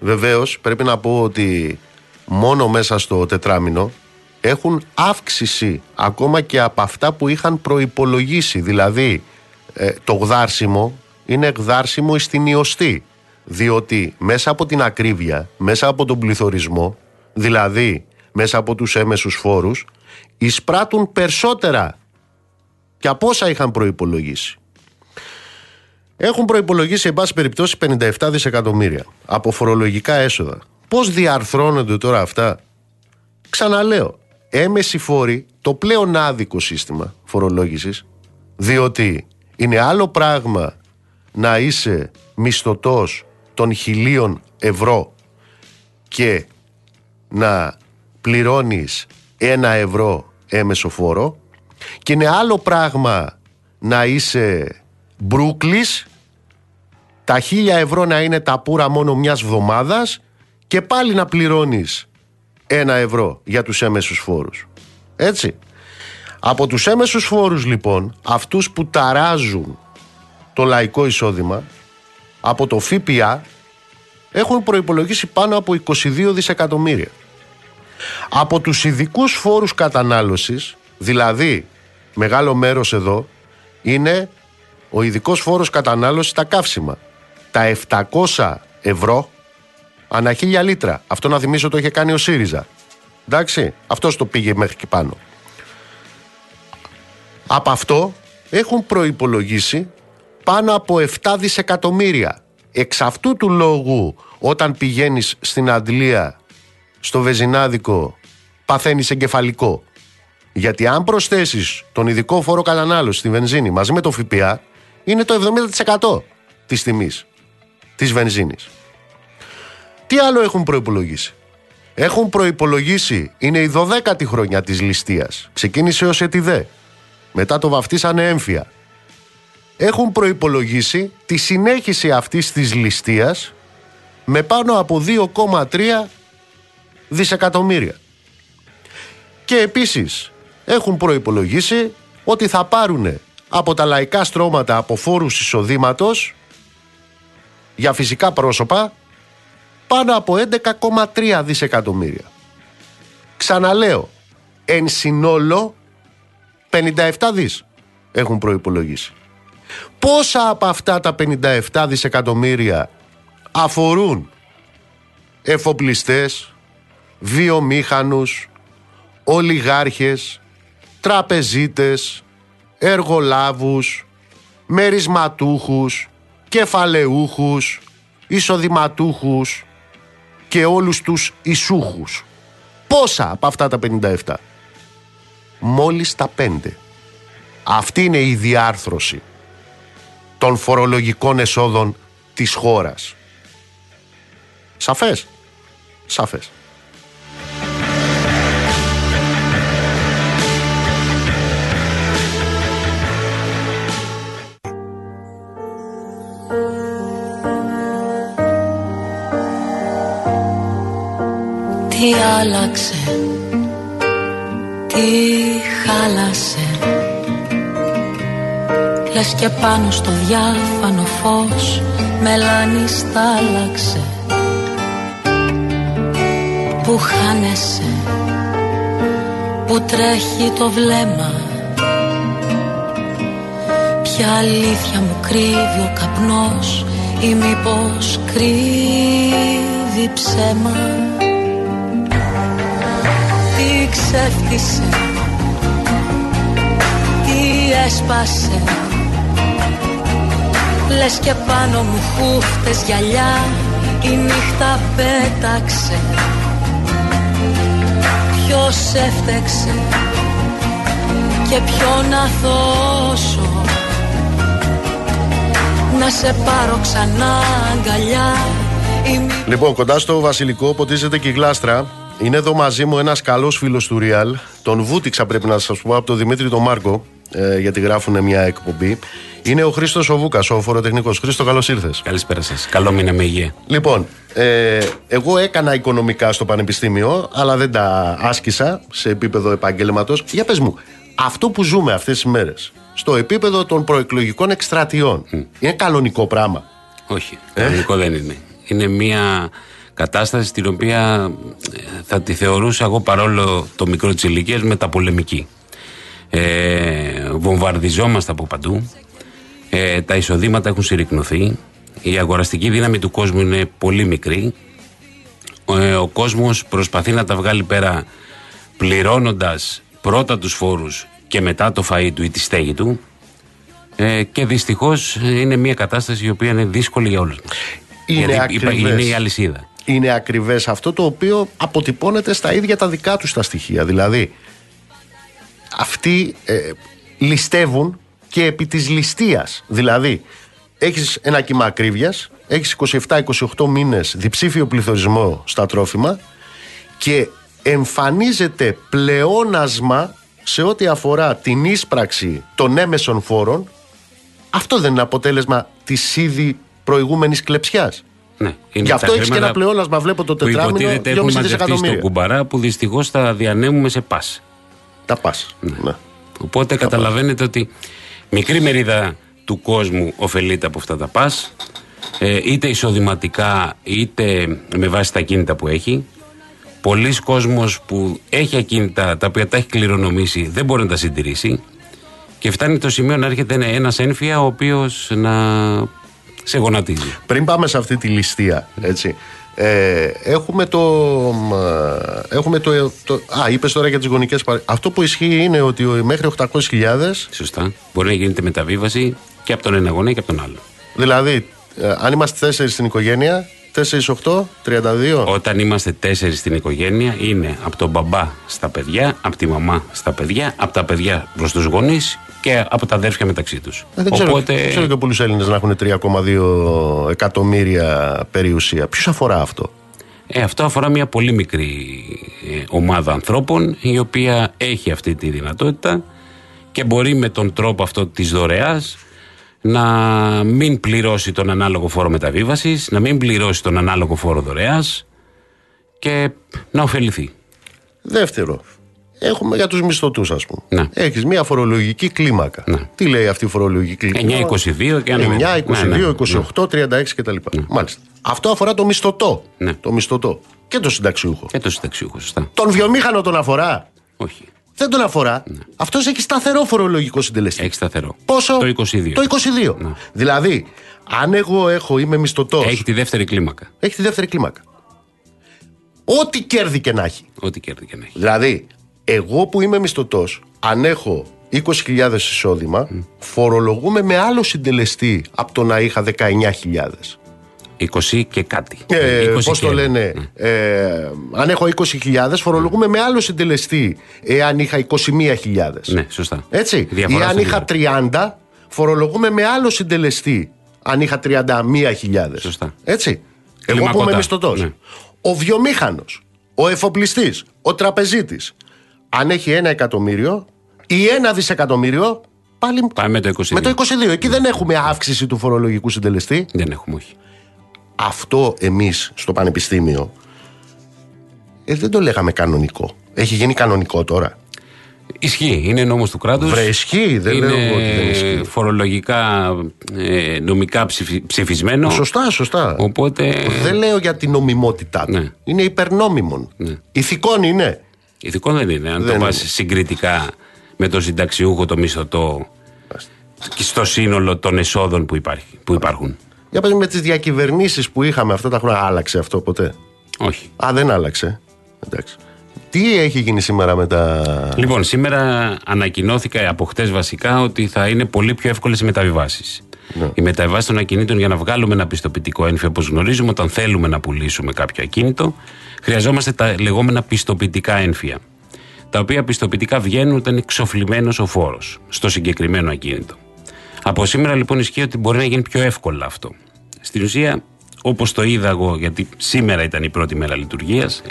Βεβαίως πρέπει να πω ότι μόνο μέσα στο τετράμινο έχουν αύξηση ακόμα και από αυτά που είχαν προϋπολογίσει. Δηλαδή ε, το γδάρσιμο είναι γδάρσιμο στην ιωστή. Διότι μέσα από την ακρίβεια, μέσα από τον πληθωρισμό, δηλαδή μέσα από τους έμεσους φόρους, εισπράττουν περισσότερα και από όσα είχαν προϋπολογίσει. Έχουν προϋπολογίσει, εν πάση περιπτώσει, 57 δισεκατομμύρια από φορολογικά έσοδα. Πώς διαρθρώνονται τώρα αυτά; Ξαναλέω, έμεση φόροι, το πλέον άδικο σύστημα φορολόγησης, διότι είναι άλλο πράγμα να είσαι μισθωτός των χιλίων ευρώ και να πληρώνεις ένα ευρώ έμεσο φόρο και είναι άλλο πράγμα να είσαι μπρούκλης τα χίλια ευρώ να είναι τα πουρα μόνο μιας βδομάδας και πάλι να πληρώνεις ένα ευρώ για τους έμεσους φόρους. Έτσι. Από τους έμεσους φόρους λοιπόν, αυτούς που ταράζουν το λαϊκό εισόδημα, από το ΦΠΑ, έχουν προϋπολογίσει πάνω από 22 δισεκατομμύρια. Από τους ειδικούς φόρους κατανάλωσης, δηλαδή μεγάλο μέρος εδώ, είναι ο ειδικός φόρος κατανάλωσης στα καύσιμα. Τα 700 ευρώ ανά χίλια λίτρα. Αυτό να θυμίσω το είχε κάνει ο ΣΥΡΙΖΑ. Εντάξει, αυτός το πήγε μέχρι και πάνω. Από αυτό έχουν προϋπολογίσει πάνω από 7 δισεκατομμύρια. Εξ αυτού του λόγου όταν πηγαίνεις στην Αντλία, στο Βεζινάδικο, παθαίνεις εγκεφαλικό. Γιατί αν προσθέσεις τον ειδικό φόρο κατανάλωση στη βενζίνη μαζί με το ΦΠΑ, είναι το 70% της τιμής της βενζίνης. Τι άλλο έχουν προϋπολογίσει; Έχουν προϋπολογίσει, είναι η 12η χρονιά της ληστείας. Ξεκίνησε ως ετιδέ. Μετά το βαφτίσανε έμφυα. Έχουν προϋπολογίσει τη συνέχιση αυτής της ληστείας με πάνω από 2,3 δισεκατομμύρια. Και επίσης έχουν προϋπολογίσει ότι θα πάρουν από τα λαϊκά στρώματα από φόρους εισοδήματος για φυσικά πρόσωπα πάνω από 11,3 δισεκατομμύρια. Ξαναλέω, εν συνόλο 57 δις έχουν προϋπολογίσει. Πόσα από αυτά τα 57 δισεκατομμύρια αφορούν εφοπλιστές, βιομήχανους, ολιγάρχες, τραπεζίτες, εργολάβους, μερισματούχους, κεφαλαιούχους, εισοδηματούχους και όλους τους ισούχους. Πόσα από αυτά τα 57. Μόλις τα 5. Αυτή είναι η διάρθρωση των φορολογικών εσόδων της χώρας. Σαφές. Σαφές. Άλλαξε, τι χάλασε. Λες και πάνω στο διάφανο φως μελάνι στάλαξε που χάνεσαι που τρέχει το βλέμμα. Ποια αλήθεια μου κρύβει ο καπνός ή μήπως κρύβει ψέμα. Τι ξέφτισε, τι έσπασε. Λες και πάνω μου χούφτες γυαλιά η νύχτα πέταξε. Ποιος έφτεξε και ποιον να θώσω Να σε πάρω ξανά αγκαλιά Λοιπόν, κοντά στο Βασιλικό ποτίζεται και η γλάστρα. Είναι εδώ μαζί μου ένας καλός φίλος του Ριάλ. Τον βούτυξα πρέπει να σας πω από τον Δημήτρη τον Μάρκο, ε, γιατί γράφουν μια εκπομπή. Είναι ο Χρήστος ο Βούκας, ο φοροτεχνικός. Χρήστο, καλώς ήρθες. Καλησπέρα σας. Καλό μήνα με υγεία. Λοιπόν, ε, εγώ έκανα οικονομικά στο Πανεπιστήμιο, αλλά δεν τα άσκησα σε επίπεδο επαγγέλματος. Για πες μου, αυτό που ζούμε αυτές τις μέρες, στο επίπεδο των προεκλογικών εκστρατιών, είναι κανονικό πράγμα; Όχι, ε; κανονικό δεν είναι. Είναι μια κατάσταση στην οποία ε, θα τη θεωρούσα εγώ παρόλο το μικρό της ηλικίας μεταπολεμική. Ε, βομβαρδιζόμαστε από παντού. Ε, τα εισοδήματα έχουν συρρυκνωθεί. Η αγοραστική δύναμη του κόσμου είναι πολύ μικρή. Ε, ο κόσμος προσπαθεί να τα βγάλει πέρα πληρώνοντας πρώτα τους φόρους και μετά το φαΐ του ή τη στέγη του. Ε, και δυστυχώς είναι μια κατάσταση η οποία είναι δύσκολη για όλους μας. Είναι, ακριβές. είναι η αλυσίδα. Είναι ακριβές αυτό το οποίο αποτυπώνεται στα ίδια τα δικά τους τα στοιχεία. Δηλαδή, αυτοί ε, ληστεύουν και επί της ληστείας. Δηλαδή, έχεις ένα κύμα ακρίβειας, έχεις 27-28 μήνες διψήφιο πληθωρισμό στα τρόφιμα και εμφανίζεται πλεόνασμα σε ό,τι αφορά την ίσπραξη των έμεσων φόρων. Αυτό δεν είναι αποτέλεσμα της ήδη προηγούμενης κλεψιάς. Ναι, Γι' αυτό έχεις και ένα πλεόνασμα. Βλέπω το τετράμινο 2,5 δισεκατομμύρια. στον κουμπαρά που δυστυχώς τα διανέμουμε σε πας. Τα πας. Ναι. ναι. Οπότε καταλαβαίνετε ότι Μικρή μερίδα του κόσμου ωφελείται από αυτά τα πας, ε, είτε εισοδηματικά είτε με βάση τα κίνητα που έχει. Πολλοί κόσμος που έχει ακίνητα τα οποία τα έχει κληρονομήσει δεν μπορεί να τα συντηρήσει και φτάνει το σημείο να έρχεται ένα ένφια ο οποίος να σε γονατίζει. Πριν πάμε σε αυτή τη ληστεία, έτσι, ε, έχουμε το. Έχουμε το, το α, είπες τώρα για τις γονικές Αυτό που ισχύει είναι ότι μέχρι 800.000. Σωστά. Μπορεί να γίνεται μεταβίβαση και από τον ένα γονέα και από τον άλλο. Δηλαδή, ε, αν είμαστε τέσσερις στην οικογένεια, 4-8, 32. Όταν είμαστε τέσσερις στην οικογένεια, είναι από τον μπαμπά στα παιδιά, από τη μαμά στα παιδιά, από τα παιδιά προς τους γονείς και από τα αδέρφια μεταξύ τους. Ε, δεν ξέρω, Οπότε... ξέρω και πολλούς Έλληνες να έχουν 3,2 εκατομμύρια περιουσία. Ποιου αφορά αυτό; Ε, αυτό αφορά μια πολύ μικρή ε, ομάδα ανθρώπων η οποία έχει αυτή τη δυνατότητα και μπορεί με τον τρόπο αυτό της δωρεάς να μην πληρώσει τον ανάλογο φόρο μεταβίβασης, να μην πληρώσει τον ανάλογο φόρο δωρεάς και να ωφεληθεί. Δεύτερο, έχουμε για τους μισθωτούς, ας πούμε. Ναι. Έχεις μια φορολογική κλίμακα. Ναι. Τι λέει αυτή η φορολογική κλίμακα; 9-22 και 9, 22, 28, 36 κτλ. Μάλιστα. Αυτό αφορά το μισθωτό. Ναι. Το μισθωτό. Και το συνταξιούχο. Και το συνταξιούχο, σωστά. Τον βιομήχανο τον αφορά; Όχι. Δεν τον αφορά; Ναι. Αυτός έχει σταθερό φορολογικό συντελεστή. Έχει σταθερό. Πόσο; Το 22. Το 22. Ναι. Δηλαδή, αν εγώ έχω, είμαι μισθωτός. Έχει τη δεύτερη κλίμακα. Έχει τη δεύτερη κλίμακα. Ό,τι κέρδη και να έχει. Ό,τι κέρδη και να έχει. Δηλαδή, εγώ που είμαι μισθωτός, αν έχω 20.000 εισόδημα, mm. φορολογούμε με άλλο συντελεστή από το να είχα 19.000. 20 και κάτι. Ε, Πώς το λένε, ναι. ε, αν έχω 20.000, φορολογούμε με άλλο συντελεστή εάν είχα 21.000. Ναι, σωστά. Έτσι. Ή αν είχα 30, φορολογούμε με άλλο συντελεστή αν είχα 31.000. Σωστά. Έτσι. Εγώ που είμαι μισθωτός. Ναι. Ο βιομήχανος, ο εφοπλιστής, ο τραπεζίτης, αν έχει ένα εκατομμύριο ή ένα δισεκατομμύριο, πάλι Πάμε με το 22. Με το 22. Εκεί δεν έχουμε αύξηση του φορολογικού συντελεστή. Δεν έχουμε, όχι. Αυτό εμείς στο πανεπιστήμιο ε, δεν το λέγαμε κανονικό. Έχει γίνει κανονικό τώρα. Ισχύει, είναι νόμος του κράτους. Βρε, ισχύει, δεν είναι λέω ότι δεν ισχύει. φορολογικά, ε, νομικά ψηφι- ψηφισμένο. Σωστά, σωστά. Οπότε. Δεν λέω για την νομιμότητά του. Ναι. Είναι υπερνόμιμων. Ναι. Ηθικών είναι. Ηθικό δεν είναι. Αν Δεν το βάσει συγκριτικά με το συνταξιούχο, το μισθωτό και στο σύνολο των εσόδων που, υπάρχει, που υπάρχουν. Για πες με τις διακυβερνήσεις που είχαμε αυτά τα χρόνια, άλλαξε αυτό ποτέ; Όχι. Α, δεν άλλαξε. Εντάξει. Τι έχει γίνει σήμερα με τα. Λοιπόν, σήμερα ανακοινώθηκα από χτες βασικά ότι θα είναι πολύ πιο εύκολες οι μεταβιβάσεις. Ναι. Οι μεταβιβάσει των ακινήτων για να βγάλουμε ένα πιστοποιητικό ένφια, όπως γνωρίζουμε, όταν θέλουμε να πουλήσουμε κάποιο ακίνητο, χρειαζόμαστε τα λεγόμενα πιστοποιητικά ένφια. Τα οποία πιστοποιητικά βγαίνουν όταν είναι εξοφλημένος ο φόρος στο συγκεκριμένο ακίνητο. Από σήμερα λοιπόν ισχύει ότι μπορεί να γίνει πιο εύκολα αυτό. Στην ουσία, όπως το είδα εγώ, γιατί σήμερα ήταν η πρώτη μέρα λειτουργίας,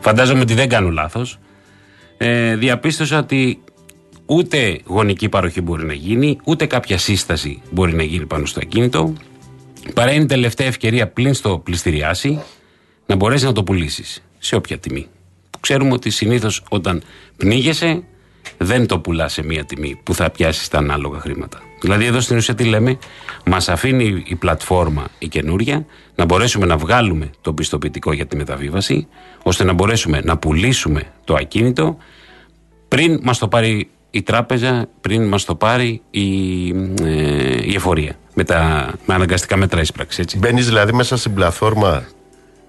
φαντάζομαι ότι δεν κάνω λάθος, ε, διαπίστωσα ότι ούτε γονική παροχή μπορεί να γίνει, ούτε κάποια σύσταση μπορεί να γίνει πάνω στο ακίνητο. Παρά είναι η τελευταία ευκαιρία πλην στο πληστηριάσει να μπορέσεις να το πουλήσεις σε όποια τιμή. Που ξέρουμε ότι συνήθως όταν πνίγεσαι δεν το πουλάς σε μία τιμή που θα πιάσεις τα ανάλογα χρήματα. Δηλαδή, εδώ στην ουσία τι λέμε, μας αφήνει η πλατφόρμα η καινούρια να μπορέσουμε να βγάλουμε το πιστοποιητικό για τη μεταβίβαση, ώστε να μπορέσουμε να πουλήσουμε το ακίνητο πριν μας το πάρει η τράπεζα, πριν μας το πάρει η, ε, η εφορία. Με, τα, με αναγκαστικά μέτρα ίσπραξη, έτσι. Μπαίνεις δηλαδή μέσα στην πλατφόρμα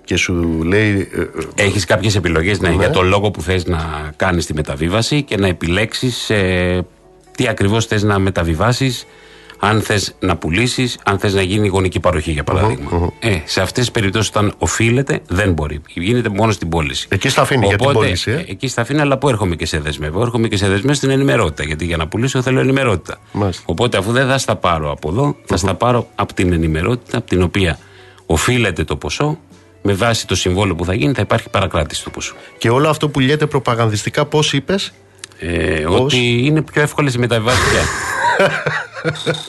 και σου λέει. ε, ε, Έχεις κάποιες επιλογές ναι, για το λόγο που θες να κάνεις τη μεταβίβαση και να επιλέξεις ε, τι ακριβώς θες να μεταβιβάσεις, αν θες να πουλήσεις, αν θες να γίνει γονική παροχή για παραδειγμα Ε, σε αυτές τις περιπτώσεις όταν οφείλεται δεν μπορεί. Γίνεται μόνο στην πώληση. Εκεί στα αφήνει για την Οπότε, πώληση, ε. ε, Εκεί στα αφήνει, αλλά πού έρχομαι και σε δεσμεύω. Έρχομαι και σε δεσμεύω στην ενημερότητα. Γιατί για να πουλήσω θέλω ενημερότητα. Μάλιστα. Οπότε αφού δεν θα στα πάρω από εδώ, θα στα πάρω από την ενημερότητα, από την οποία οφείλεται το ποσό. Με βάση το συμβόλαιο που θα γίνει, θα υπάρχει παρακράτηση του ποσού. Και όλο αυτό που λέτε προπαγανδιστικά, πώς είπες; Ε, Πώς; ότι είναι πιο εύκολες οι μεταβιβάσεις πια.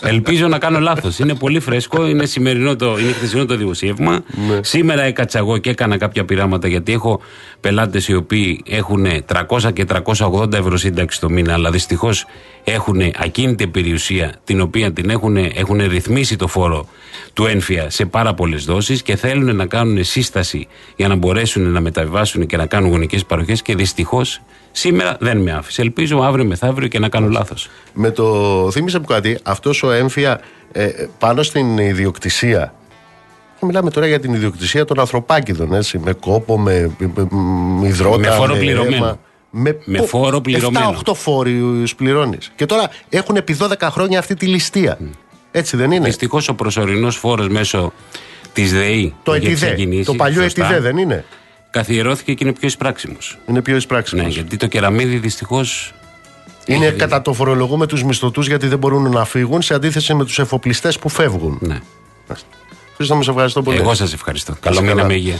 Ελπίζω να κάνω λάθος. Είναι πολύ φρέσκο, είναι, σημερινό το, είναι χθεσινό το δημοσίευμα. Σήμερα έκατσα εγώ και έκανα κάποια πειράματα γιατί έχω πελάτες οι οποίοι έχουν 300 και 380 ευρώ σύνταξη το μήνα, αλλά δυστυχώς έχουν ακίνητη περιουσία την οποία την έχουν, έχουν ρυθμίσει το φόρο του ένφια σε πάρα πολλές δόσεις και θέλουν να κάνουν σύσταση για να μπορέσουν να μεταβιβάσουν και να κάνουν γονικές παροχές και δυστυχώς σήμερα δεν με άφησε. Ελπίζω αύριο μεθαύριο και να κάνω λάθος. Με το θύμισε μου κάτι, αυτός ο έμφυα ε, πάνω στην ιδιοκτησία. Μιλάμε τώρα για την ιδιοκτησία των ανθρωπάκηδων, έτσι, με κόπο, με, με, με, με υδρότα, Με φόρο αίμα. πληρωμένο. Με, Με φόρο πληρωμένο. 7-8 φόρου πληρώνεις. Και τώρα έχουν επί 12 χρόνια αυτή τη ληστεία. Έτσι δεν είναι; Δυστυχώς ο προσωρινός φόρος μέσω της ΔΕΗ Το για τις ΕΤΙΔΕ. εκκινήσεις, Το παλιό σωστά, ΕΤΙΔΕ δεν είναι; Καθιερώθηκε και είναι πιο εισπράξιμος. Είναι πιο εισπράξιμος. Ναι, γιατί το κεραμίδι δυστυχώς. Είναι κατά το φορολογούμε τους μισθωτούς γιατί δεν μπορούν να φύγουν σε αντίθεση με τους εφοπλιστές που φεύγουν. Ναι. Χρήστο, σε ευχαριστώ πολύ. Εγώ σας ευχαριστώ. Καλό καλά. μήνα με υγεία.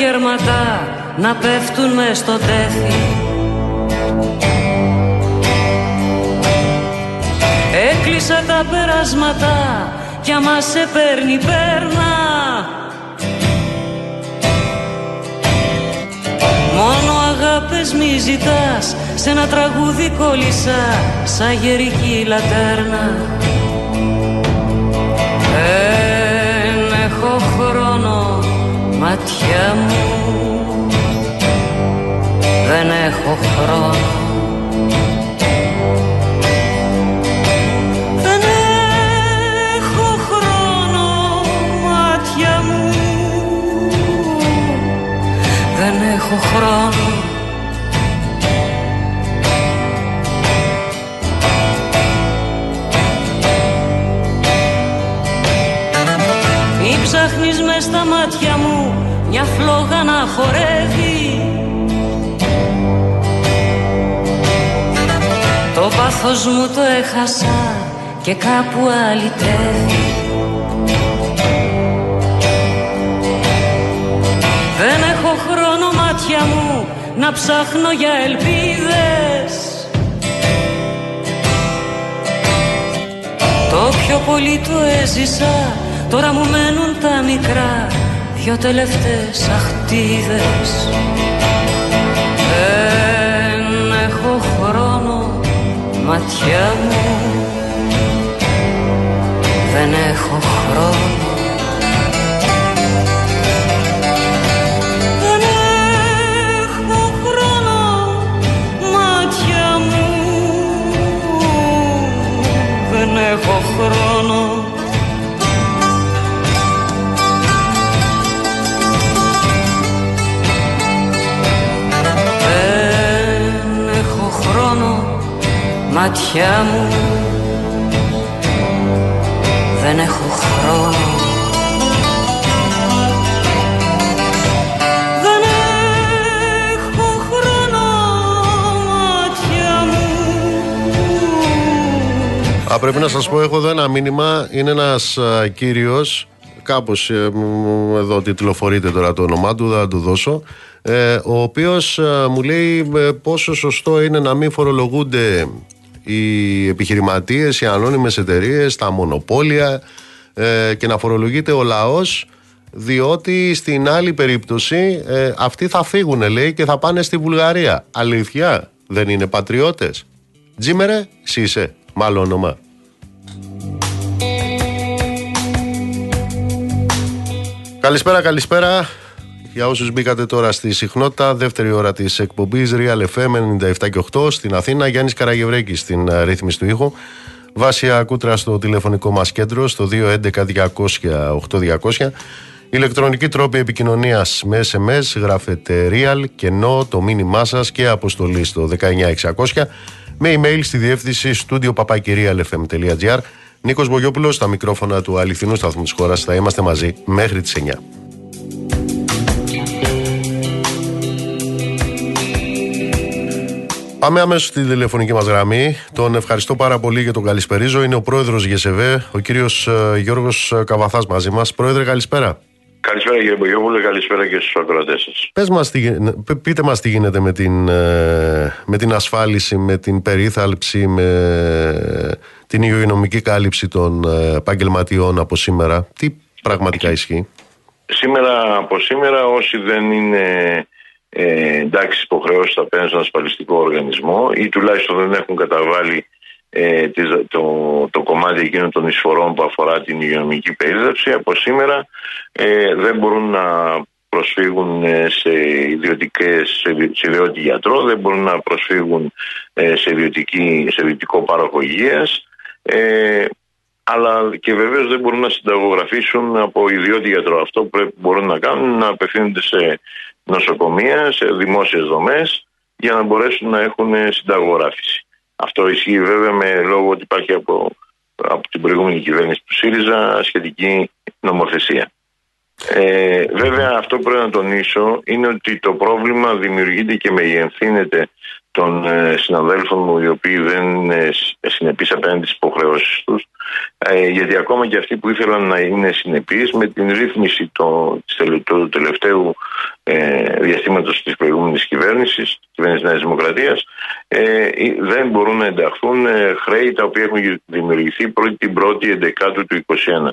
Βροχή τα κέρματα να πέφτουν μες στο τέφι. Έκλεισα τα περάσματα κι άμα σε παίρνει πέρνα Μόνο αγάπες μη ζητάς Σε ένα τραγούδι κόλλησα Σαν γερική λατέρνα Ματιά μου. Δεν έχω χρόνο. Δεν έχω χρόνο Μάτια μου. Δεν έχω χρόνο φλόγα να χορεύει. Το πάθος μου το έχασα και κάπου αλυτεύει Δεν έχω χρόνο μάτια μου να ψάχνω για ελπίδες. Το πιο πολύ το έζησα, τώρα μου μένουν τα μικρά δυο τελευταίες αχτίδες. Δεν έχω χρόνο ματιά μου. Δεν έχω χρόνο. Δεν έχω χρόνο ματιά μου. Δεν έχω χρόνο μάτια μου. Δεν έχω χρόνο. Δεν έχω χρόνο μάτια μου. Α, πρέπει να σας πω, έχω εδώ ένα μήνυμα. Είναι ένας α, κύριος, κάπως ε, μ, εδώ τιτλοφορείται τώρα το όνομά του, δεν θα του δώσω, ε, ο οποίος α, μου λέει ε, πόσο σωστό είναι να μην φορολογούνται οι επιχειρηματίες, οι ανώνυμες εταιρείες, τα μονοπόλια ε, και να φορολογείται ο λαός διότι στην άλλη περίπτωση ε, αυτοί θα φύγουν λέει και θα πάνε στη Βουλγαρία. Αλήθεια, δεν είναι πατριώτες. Τζίμερε, εσύ είσαι, μάλλον όνομα. Καλησπέρα, καλησπέρα. Για όσους μπήκατε τώρα στη συχνότητα, δεύτερη ώρα της εκπομπής Real FM 97 και 8 στην Αθήνα. Γιάννης Καραγευρέκης στην ε, ρύθμιση του ήχου. Βάσια Κούτρα στο τηλεφωνικό μας κέντρο στο 211-200-8200. Ηλεκτρονική τρόπη επικοινωνίας με SMS γράφετε Real και No το μήνυμά σας και αποστολή στο 19600 με email στη διεύθυνση studio papakirialfm.gr. Νίκος Μπογιόπουλος στα μικρόφωνα του αληθινού σταθμού της χώρας θα είμαστε μαζί μέχρι τις 9. Πάμε αμέσως στην τηλεφωνική μας γραμμή. Τον ευχαριστώ πάρα πολύ για τον καλησπερίζω. Είναι ο πρόεδρος ΓΕΣΕΒΕ, ο κύριος Γιώργος Καβαθάς μαζί μας. Πρόεδρε, καλησπέρα. Καλησπέρα κύριε Μπογιόπουλε, καλησπέρα και στους ακροατές σας. Πες μας τι, γι- π- πείτε μας τι γίνεται με την, ε, με την ασφάλιση, με την περίθαλψη, με την υγειονομική κάλυψη των ε, επαγγελματιών από σήμερα. Τι πραγματικά ισχύει; Σήμερα από σήμερα όσοι δεν είναι ε, εντάξει υποχρεώσεις απέναντι στον ασφαλιστικό οργανισμό ή τουλάχιστον δεν έχουν καταβάλει ε, τις- το, το κομμάτι εκείνων των εισφορών που αφορά την υγειονομική περίθαλψη από σήμερα ε, δεν μπορούν να προσφύγουν ε, σε, ιδιωτικές, σε ιδι- σε ιδιώτη γιατρό, δεν μπορούν να προσφύγουν ε, σε, ιδιωτική, σε ιδιωτικό πάροχο υγείας, ε, αλλά και βεβαίως δεν μπορούν να συνταγογραφήσουν από ιδιώτη γιατρό. Αυτό που πρέπει, μπορούν να κάνουν είναι να απευθύνονται σε νοσοκομεία, σε δημόσιες δομές για να μπορέσουν να έχουν συνταγογράφηση. Αυτό ισχύει βέβαια με λόγο ότι υπάρχει από, από την προηγούμενη κυβέρνηση του ΣΥΡΙΖΑ σχετική νομοθεσία. Ε, βέβαια αυτό που πρέπει να τονίσω είναι ότι το πρόβλημα δημιουργείται και μεγενθύνεται των ε, συναδέλφων μου οι οποίοι δεν είναι σ- συνεπείς απέναντι στις υποχρεώσεις τους. Ε, γιατί ακόμα και αυτοί που ήθελαν να είναι συνεπείς με την ρύθμιση το, της τελε- του τελευταίου ε, διαστήματος της προηγούμενης κυβέρνησης, κυβέρνησης Νέας Δημοκρατίας ε, ε, δεν μπορούν να ενταχθούν ε, χρέη τα οποία έχουν δημιουργηθεί πρώτη την πρώτη εντεκάτου του 2021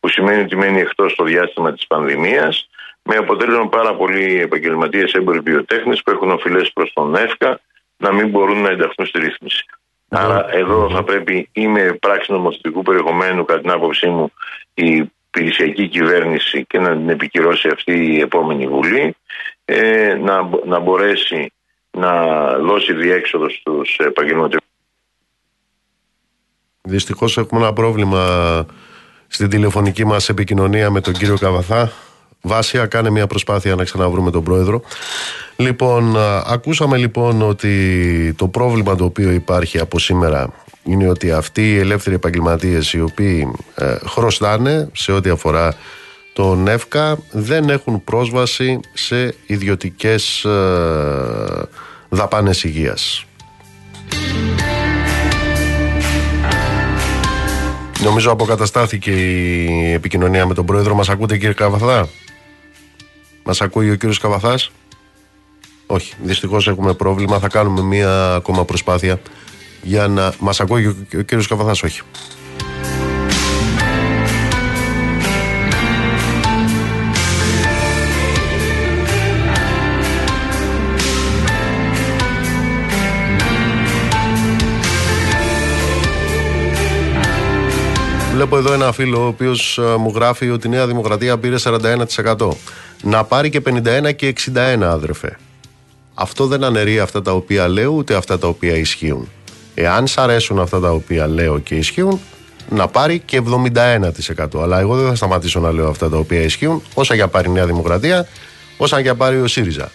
που σημαίνει ότι μένει εκτός στο διάστημα της πανδημίας, με αποτέλεσμα πάρα πολλοί επαγγελματίες έμποροι βιοτέχνες που έχουν οφειλές προς τον ΕΦΚΑ να μην μπορούν να ενταχθούν στη ρύθμιση. Άρα εδώ θα πρέπει ή με πράξη νομοθετικού περιεχομένου, κατά την άποψή μου, η υπηρεσιακή κυβέρνηση και να την επικυρώσει αυτή η επόμενη Βουλή, ε, να, μπο- να μπορέσει να δώσει διέξοδο στους επαγγελματίες Δυστυχώς έχουμε ένα πρόβλημα στην τηλεφωνική μας επικοινωνία με τον κύριο Καβαθά. Βάσια, κάνε μια προσπάθεια να ξαναβρούμε τον πρόεδρο. Λοιπόν, α, ακούσαμε λοιπόν ότι το πρόβλημα το οποίο υπάρχει από σήμερα είναι ότι αυτοί οι ελεύθεροι επαγγελματίες οι οποίοι ε, χρωστάνε σε ό,τι αφορά τον ΕΦΚΑ δεν έχουν πρόσβαση σε ιδιωτικές ε, δαπάνες υγείας. Νομίζω αποκαταστάθηκε η επικοινωνία με τον πρόεδρο. Μας ακούτε κύριε Καβαθά; Μας ακούει ο κύριος Καβαθάς; Όχι, δυστυχώς έχουμε πρόβλημα. Θα κάνουμε μία ακόμα προσπάθεια για να μας ακούει ο κύριος Καβαθάς. Όχι. Βλέπω εδώ ένα φίλο ο οποίος ε, μου γράφει ότι η Νέα Δημοκρατία πήρε 41%. Να πάρει και 51 και 61, άδερφε. Αυτό δεν αναιρεί αυτά τα οποία λέω ούτε αυτά τα οποία ισχύουν. Εάν σ' αρέσουν αυτά τα οποία λέω και ισχύουν, να πάρει και 71%. Αλλά εγώ δεν θα σταματήσω να λέω αυτά τα οποία ισχύουν, όσα για πάρει η Νέα Δημοκρατία, όσα για πάρει ο ΣΥΡΙΖΑ.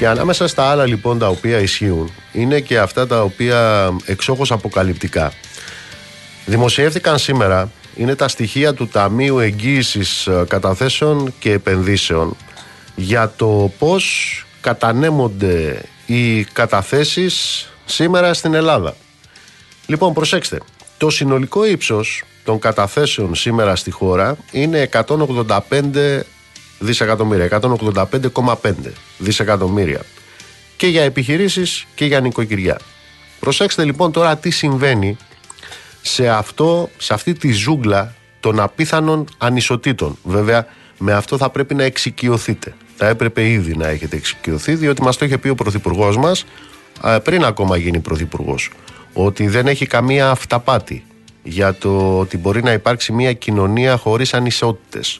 Και ανάμεσα στα άλλα λοιπόν τα οποία ισχύουν είναι και αυτά τα οποία εξόχως αποκαλυπτικά. Δημοσιεύτηκαν σήμερα είναι τα στοιχεία του Ταμείου Εγγύησης ε, Καταθέσεων και Επενδύσεων για το πώς κατανέμονται οι καταθέσεις σήμερα στην Ελλάδα. Λοιπόν, προσέξτε, το συνολικό ύψος των καταθέσεων σήμερα στη χώρα είναι 185 δισεκατομμύρια, 185,5 δισεκατομμύρια και για επιχειρήσεις και για νοικοκυριά. Προσέξτε λοιπόν τώρα τι συμβαίνει σε, αυτό, σε αυτή τη ζούγκλα των απίθανων ανισοτήτων. Βέβαια, με αυτό θα πρέπει να εξοικειωθείτε. Θα έπρεπε ήδη να έχετε εξοικειωθεί, διότι μας το είχε πει ο Πρωθυπουργός μας πριν ακόμα γίνει Πρωθυπουργός. Ότι δεν έχει καμία αυταπάτη για το ότι μπορεί να υπάρξει μια κοινωνία χωρίς ανισότητες.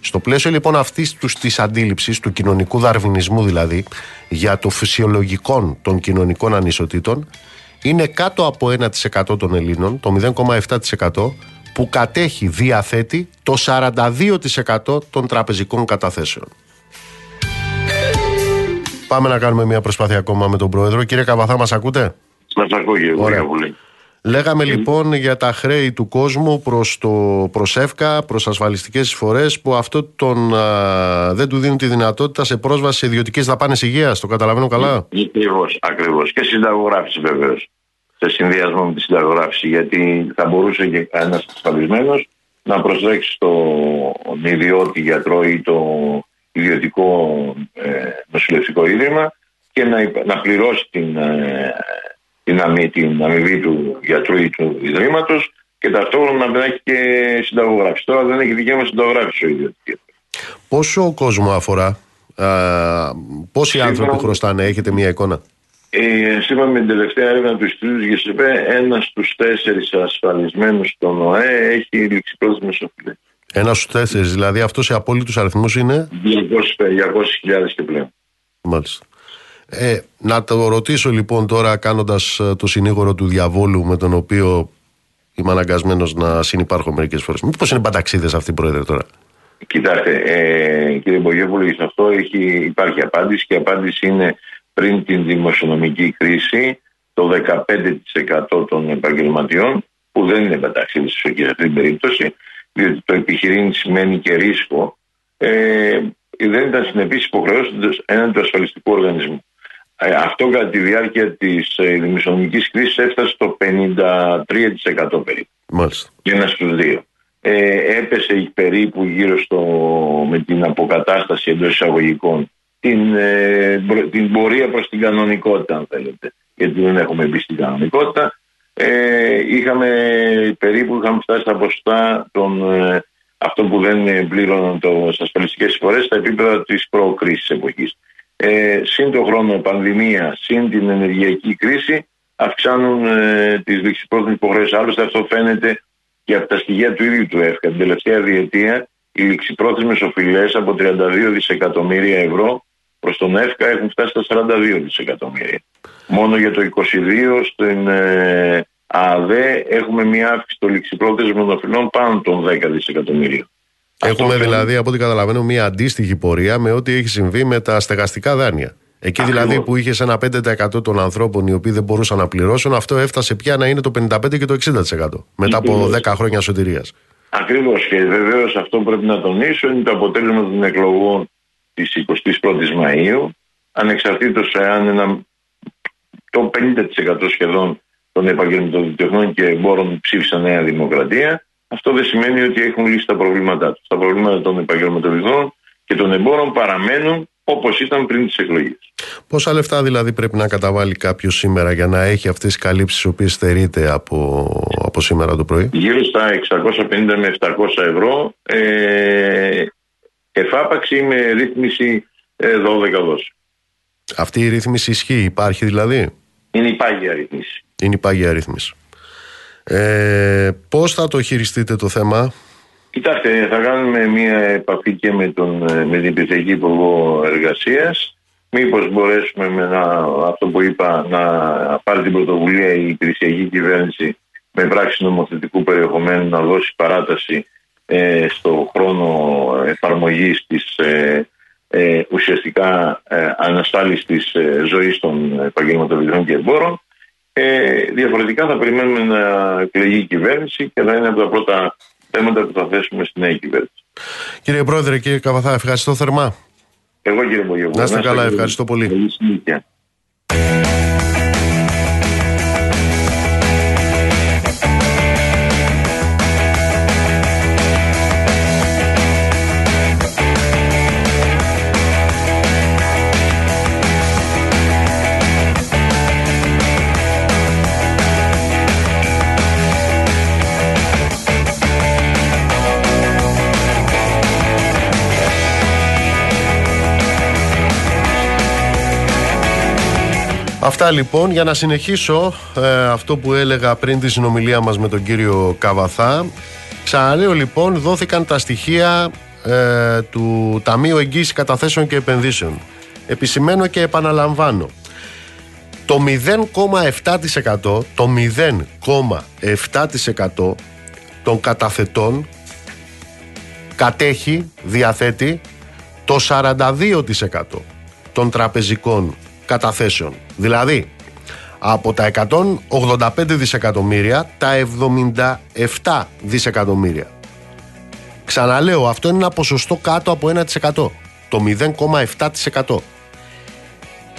Στο πλαίσιο λοιπόν αυτής της αντίληψης, του κοινωνικού δαρβινισμού δηλαδή, για το φυσιολογικό των κοινωνικών ανισοτήτων, είναι κάτω από 1% των Ελλήνων, το 0,7%, που κατέχει, διαθέτει το 42% των τραπεζικών καταθέσεων. Πάμε να κάνουμε μια προσπάθεια ακόμα με τον Πρόεδρο. Κύριε Καβαθά, μας ακούτε; Μας ακούγεται, Ωραία. πολύ. Λέγαμε λοιπόν για τα χρέη του κόσμου προς το προσεύκα, προς ασφαλιστικές εισφορές που αυτό τον, δεν του δίνουν τη δυνατότητα σε πρόσβαση σε ιδιωτικές δαπάνες υγείας. Το καταλαβαίνω καλά; Ακριβώς, ακριβώς. Και συνταγογράφηση βεβαίως. Σε συνδυασμό με τη συνταγογράφηση γιατί θα μπορούσε και ένας ασφαλισμένος να προσέξει τον ιδιώτη γιατρό ή το ιδιωτικό ε, νοσηλευτικό ίδρυμα και να, να πληρώσει την, ε, την, αμοι, την αμοιβή του γιατρού ή του ιδρύματος και ταυτόχρονα να έχει και συνταγογράφηση. Τώρα δεν έχει δικαίωμα συνταγογράφηση ο ίδιο. Πόσο κόσμο αφορά, α, πόσοι Σύμφωνα... άνθρωποι χρωστάνε, έχετε μια εικόνα; Ε, σύμφωνα με την τελευταία έρευνα του Ινστιτούτου ΓΕΣΕΠΕ, ένας στους τέσσερις ασφαλισμένους στον ΟΕ έχει ληξιπρόθεσμε οφειλέ. Ένας στους τέσσερις, δηλαδή αυτός σε απόλυτους αριθμούς είναι; 200.000 και πλέον. Μάλιστα. Ε, να το ρωτήσω λοιπόν τώρα κάνοντας ε, το συνήγορο του διαβόλου με τον οποίο είμαι αναγκασμένος να συνεπάρχω μερικές φορές. Μήπως είναι πανταξίδε αυτοί, Πρόεδρε, τώρα; Κοιτάξτε, ε, κύριε Μπογεύουλη, σε αυτό έχει, υπάρχει απάντηση και η απάντηση είναι πριν την δημοσιονομική κρίση το 15% των επαγγελματιών, που δεν είναι πανταξίδε σε αυτή την περίπτωση, διότι το επιχειρήν σημαίνει και ρίσκο, ε, δεν ήταν συνεπή υποχρεώσεις έναντι του ασφαλιστικού οργανισμού. Ε, αυτό κατά τη διάρκεια της ε, δημοσιονομικής κρίσης έφτασε στο 53% περίπου. Μάλιστα. Και ένα στους δύο. Ε, έπεσε περίπου γύρω στο, με την αποκατάσταση εντός εισαγωγικών την, ε, την πορεία προς την κανονικότητα αν θέλετε γιατί δεν έχουμε μπει στην κανονικότητα ε, είχαμε περίπου είχαμε φτάσει στα ποσοστά των, ε, αυτό που δεν πλήρωναν το, στις ασφαλιστικές φορές στα επίπεδα της προκρίσης εποχής ε, συν το χρόνο πανδημία, συν την ενεργειακή κρίση, αυξάνουν ε, τις δεξιπρόθεσμε υποχρεώσεις. Άλλωστε, αυτό φαίνεται και από τα στοιχεία του ίδιου του ΕΦΚΑ. Την τελευταία διετία, οι ληξιπρόθεσμε οφειλές από 32 δισεκατομμύρια ευρώ προς τον ΕΦΚΑ έχουν φτάσει στα 42 δισεκατομμύρια. Μόνο για το 22 στην ε, ΑΔΕ έχουμε μια αύξηση των ληξιπρόθεσμων οφειλών πάνω των 10 δισεκατομμύριων. Έχουμε δηλαδή, από ό,τι καταλαβαίνω, μια αντίστοιχη πορεία με ό,τι έχει συμβεί με τα στεγαστικά δάνεια. Εκεί δηλαδή που είχες ένα 5% των ανθρώπων οι οποίοι δεν μπορούσαν να πληρώσουν, αυτό έφτασε πια να είναι το 55% και το 60% μετά από 10 χρόνια σωτηρίας. Ακριβώς. Και βεβαίως αυτό που πρέπει να τονίσω είναι το αποτέλεσμα των εκλογών της 21η Μαου, ανεξαρτήτως εάν ένα, το 50% σχεδόν των επαγγελματικών και εμπόρων ψήφισαν Νέα Δημοκρατία, αυτό δεν σημαίνει ότι έχουν λύσει τα προβλήματά τους. Τα προβλήματα των επαγγελματικών και των εμπόρων παραμένουν όπως ήταν πριν τις εκλογές. Πόσα λεφτά δηλαδή πρέπει να καταβάλει κάποιος σήμερα για να έχει αυτές τις καλύψεις οι οποίες στερείται από, από σήμερα το πρωί; Γύρω στα 650 με 700 ευρώ ε, εφάπαξη με ρύθμιση 12 ε, δόση. Αυτή η ρύθμιση ισχύει, υπάρχει δηλαδή; Είναι η πάγια ρύθμιση. Είναι η πάγια ρύθμιση. Ε, πώς θα το χειριστείτε το θέμα; Κοιτάξτε, θα κάνουμε μια επαφή και με, τον, με την Υπηρεσιακή Υπουργό Εργασίας. Μήπως μπορέσουμε με να, αυτό που είπα να πάρει την πρωτοβουλία η υπηρεσιακή κυβέρνηση με πράξη νομοθετικού περιεχομένου να δώσει παράταση ε, στο χρόνο εφαρμογής της ε, ε, ουσιαστικά ε, αναστάλης της ε, ζωής των επαγγελματικών και εμπόρων. Ε, διαφορετικά θα περιμένουμε να εκλεγεί η κυβέρνηση και θα είναι από τα πρώτα θέματα που θα θέσουμε στην νέα κυβέρνηση. Κύριε Πρόεδρε, κύριε Καβαθά, ευχαριστώ θερμά. Εγώ κύριε Μπογεύου. Να είστε καλά, ευχαριστώ πολύ. Καλή Αυτά λοιπόν για να συνεχίσω ε, αυτό που έλεγα πριν τη συνομιλία μας με τον κύριο Καβαθά. Ξαναλέω λοιπόν δόθηκαν τα στοιχεία ε, του Ταμείου Εγγύησης Καταθέσεων και Επενδύσεων. Επισημένω και επαναλαμβάνω. Το 0,7% το 0,7% των καταθετών κατέχει, διαθέτει το 42% των τραπεζικών καταθέσεων. Δηλαδή, από τα 185 δισεκατομμύρια, τα 77 δισεκατομμύρια. Ξαναλέω, αυτό είναι ένα ποσοστό κάτω από 1%. Το 0,7%.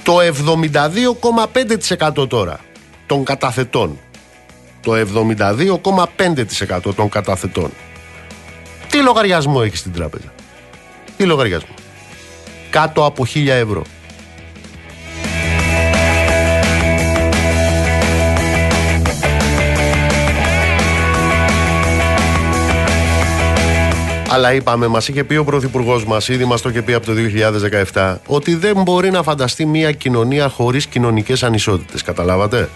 Το 72,5% τώρα των καταθετών. Το 72,5% των καταθετών. Τι λογαριασμό έχει στην τράπεζα; Τι λογαριασμό; Κάτω από 1000 ευρώ. Αλλά είπαμε, μας είχε πει ο Πρωθυπουργός μας, ήδη μας το είχε πει από το 2017, ότι δεν μπορεί να φανταστεί μια κοινωνία χωρίς κοινωνικές ανισότητες. Καταλάβατε;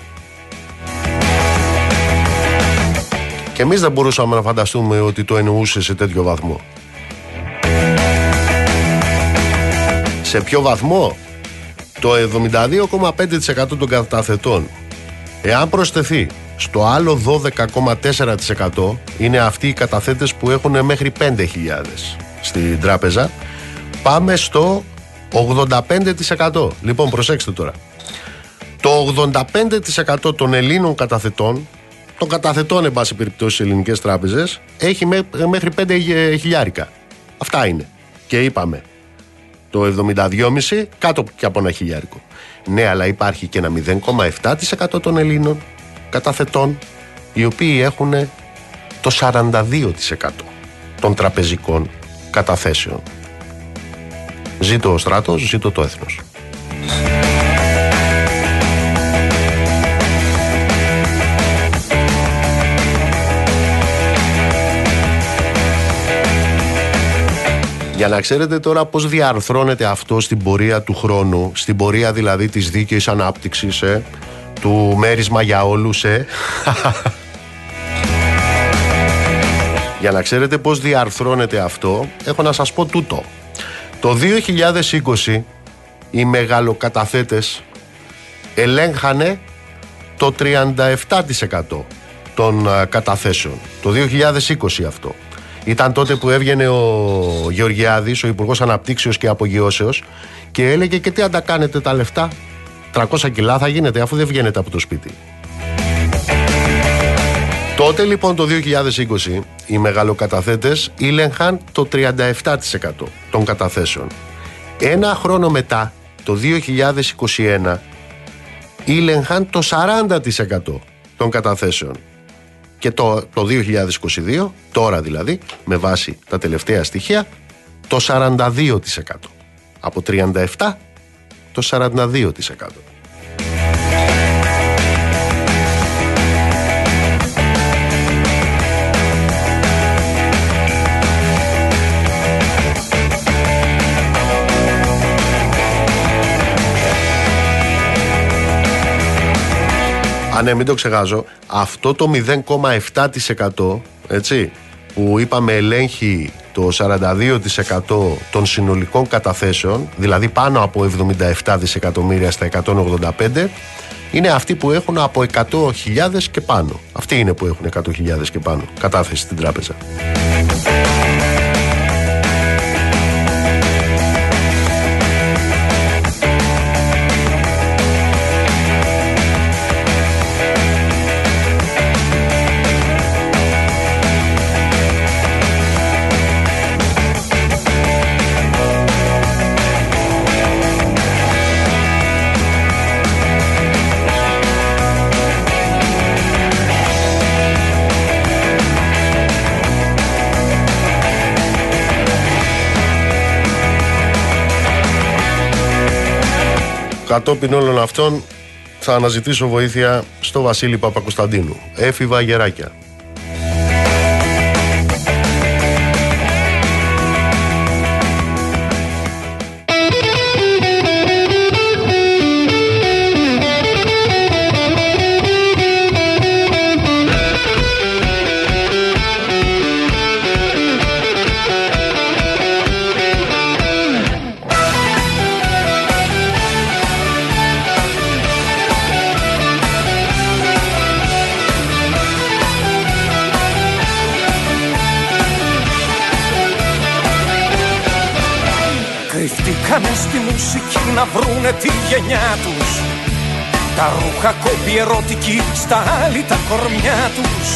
Και εμείς δεν μπορούσαμε να φανταστούμε ότι το εννοούσε σε τέτοιο βαθμό. Σε ποιο βαθμό; Το 72,5% των καταθετών. Εάν προσθεθεί στο άλλο 12,4% είναι αυτοί οι καταθέτες που έχουν μέχρι 5.000 στην τράπεζα. Πάμε στο 85%. Λοιπόν, προσέξτε τώρα. Το 85% των Ελλήνων καταθετών, των καταθετών, εν πάση περιπτώσει, στις ελληνικές τράπεζες, έχει μέχρι 5 χιλιάρικα. Αυτά είναι. Και είπαμε, το 72,5 κάτω και από ένα χιλιάρικο. Ναι, αλλά υπάρχει και ένα 0,7% των Ελλήνων καταθετών οι οποίοι έχουν το 42% των τραπεζικών καταθέσεων. Ζήτω ο στράτος, ζήτω το έθνος. Για να ξέρετε τώρα πώς διαρθρώνεται αυτό στην πορεία του χρόνου, στην πορεία δηλαδή της δίκαιης ανάπτυξης, ε, του μέρισμα για όλους, ε. Για να ξέρετε πώς διαρθρώνεται αυτό, έχω να σας πω τούτο. Το 2020 οι μεγαλοκαταθέτες ελέγχανε το 37% των καταθέσεων. Το 2020 αυτό. Ήταν τότε που έβγαινε ο Γεωργιάδης, ο Υπουργός Αναπτύξεως και Απογειώσεως και έλεγε και τι αν τα κάνετε τα λεφτά 300 κιλά θα γίνεται αφού δεν βγαίνετε από το σπίτι. Τότε λοιπόν το 2020 οι μεγαλοκαταθέτες ήλεγχαν το 37% των καταθέσεων. Ένα χρόνο μετά το 2021 ήλεγχαν το 40% των καταθέσεων. Και το, το 2022, τώρα δηλαδή, με βάση τα τελευταία στοιχεία, το 42%. Από 37% το 42%. Α, ναι, μην το ξεχάσω. Αυτό το 0,7% έτσι, που είπαμε ελέγχει το 42% των συνολικών καταθέσεων, δηλαδή πάνω από 77 δισεκατομμύρια στα 185, είναι αυτοί που έχουν από 100.000 και πάνω. Αυτοί είναι που έχουν 100.000 και πάνω κατάθεση στην τράπεζα. Κατόπιν όλων αυτών θα αναζητήσω βοήθεια στο Βασίλη Παπακοσταντίνου. Έφηβα γεράκια. Γενιά τους. Τα ρούχα κόμπι ερωτική στα άλλη τα κορμιά τους.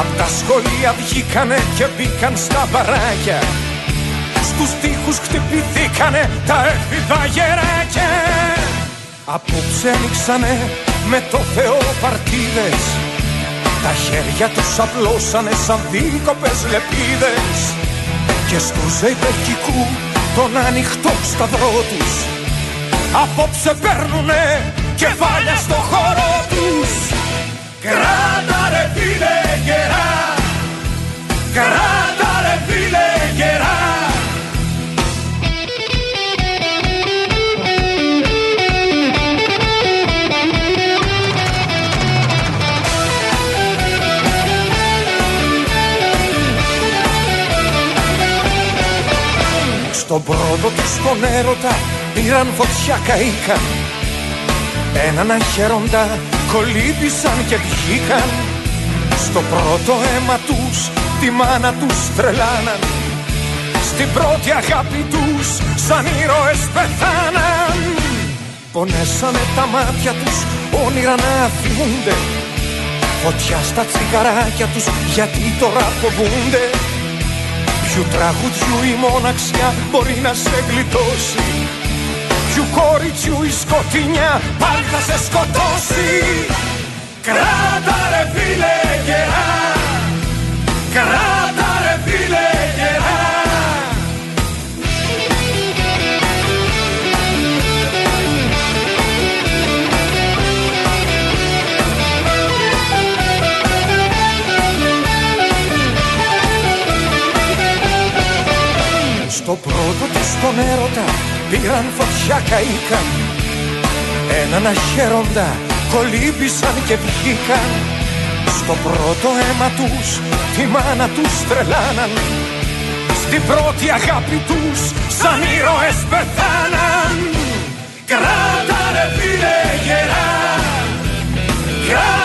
Απ' τα σχολεία βγήκανε και μπήκαν στα μπαράκια. Στους τοίχους χτυπηθήκανε τα έφηβα γεράκια. Απόψε ανοίξανε με το Θεό παρτίδες. Τα χέρια τους απλώσανε σαν δίκοπες λεπίδες. Και στους υπερχικού τον ανοιχτό σταυρό τους Απόψε παίρνουνε κεφάλια στο χώρο τους. Κράτα ρε φίλε γερά. Κράτα ρε φίλε γερά. Στον πρώτο τους τον έρωτα πήραν φωτιά καήκαν Έναν αχαίροντα κολύμπησαν και βγήκαν. Στο πρώτο αίμα τους τη μάνα τους τρελάναν Στην πρώτη αγάπη τους σαν ήρωες πεθάναν. Πονέσανε τα μάτια τους όνειρα να θυμούνται Φωτιά στα τσιγαράκια τους γιατί τώρα φοβούνται. Ποιου τραγουδιού η μοναξιά μπορεί να σε γλιτώσει Ποιου κοριτσιού η σκοτεινιά πάλι θα σε σκοτώσει. Κράτα ρε φίλε γερά. Κράτα ρε φίλε γερά. Στο πρώτο της τον έρωτα πήραν φωτιά καήκαν. Έναν αχαίροντα κολύμπησαν και βγήκαν. Στο πρώτο αίμα τους τη μάνα τους τρελάναν. Στην πρώτη αγάπη τους σαν ήρωες πεθάναν. Κράτα ρε φίλε γερά Κράτα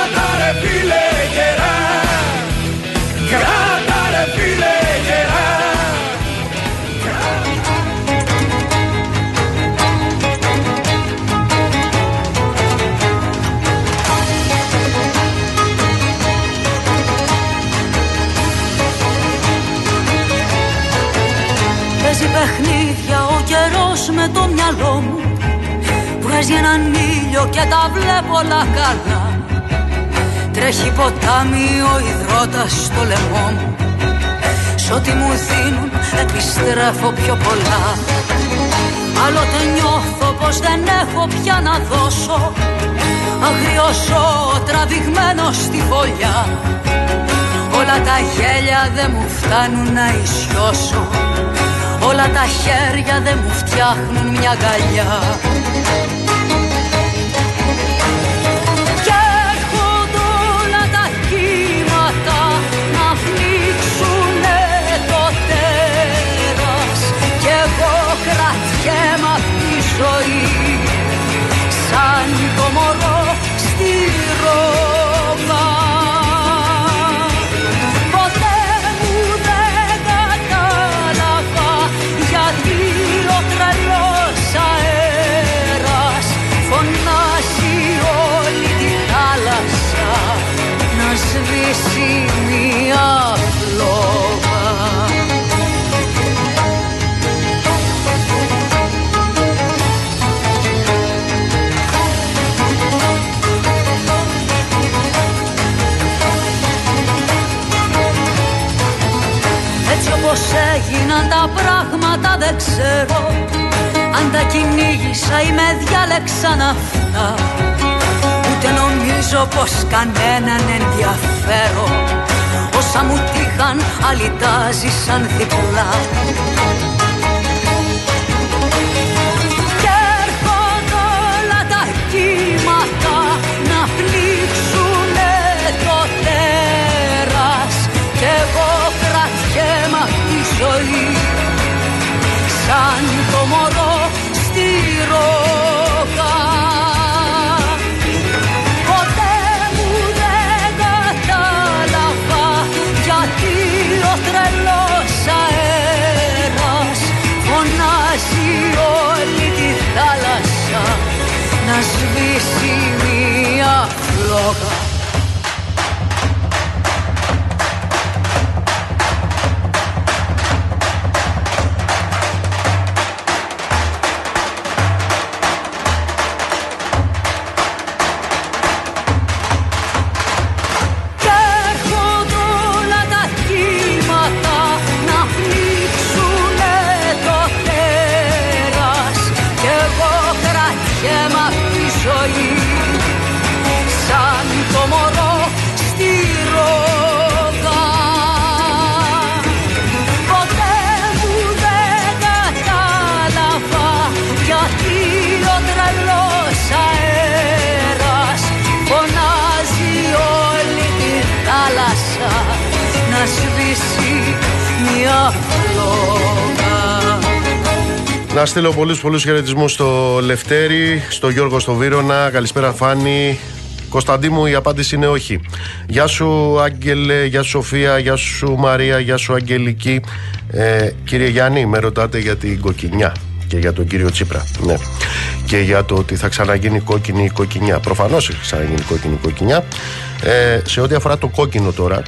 παιχνίδια ο καιρός με το μυαλό μου Βγάζει έναν ήλιο και τα βλέπω όλα καλά. Τρέχει ποτάμι ο υδρότας στο λαιμό μου. Σ' ό,τι μου δίνουν επιστρέφω πιο πολλά. Άλλοτε νιώθω πως δεν έχω πια να δώσω. Αγριώσω τραβηγμένο στη φωλιά Όλα τα γέλια δεν μου φτάνουν να ισιώσω Όλα τα χέρια δεν μου φτιάχνουν μια γαλιά Και έρχονται όλα τα κύματα να πνίξουνε το τέρας. Κι εγώ κρατιέμαι απ' τη ζωή σαν το μωρό στη ρόγα σβήσει μια φλόγα Έτσι όπως έγιναν τα πράγματα δεν ξέρω Αν τα κυνήγησα ή με διάλεξαν αυτά. Ούτε νομίζω πως κανέναν ενδιαφέρω. Όσα μου τύχαν άλλοι τα ζήσαν διπλά Να στείλω πολλούς πολλούς χαιρετισμούς στο Λευτέρη, στο Γιώργο στο Βύρονα. Καλησπέρα Φάνη. Κωνσταντί μου η απάντηση είναι όχι. Γεια σου Άγγελε, γεια σου Σοφία, γεια σου Μαρία, γεια σου Αγγελική. Ε, κύριε Γιάννη, με ρωτάτε για την κοκκινιά και για τον κύριο Τσίπρα. Ναι. Και για το ότι θα ξαναγίνει κόκκινη η κοκκινιά. Προφανώς έχει ξαναγίνει κόκκινη η κοκκινιά. Ε, σε ό,τι αφορά το κόκκινο τώρα,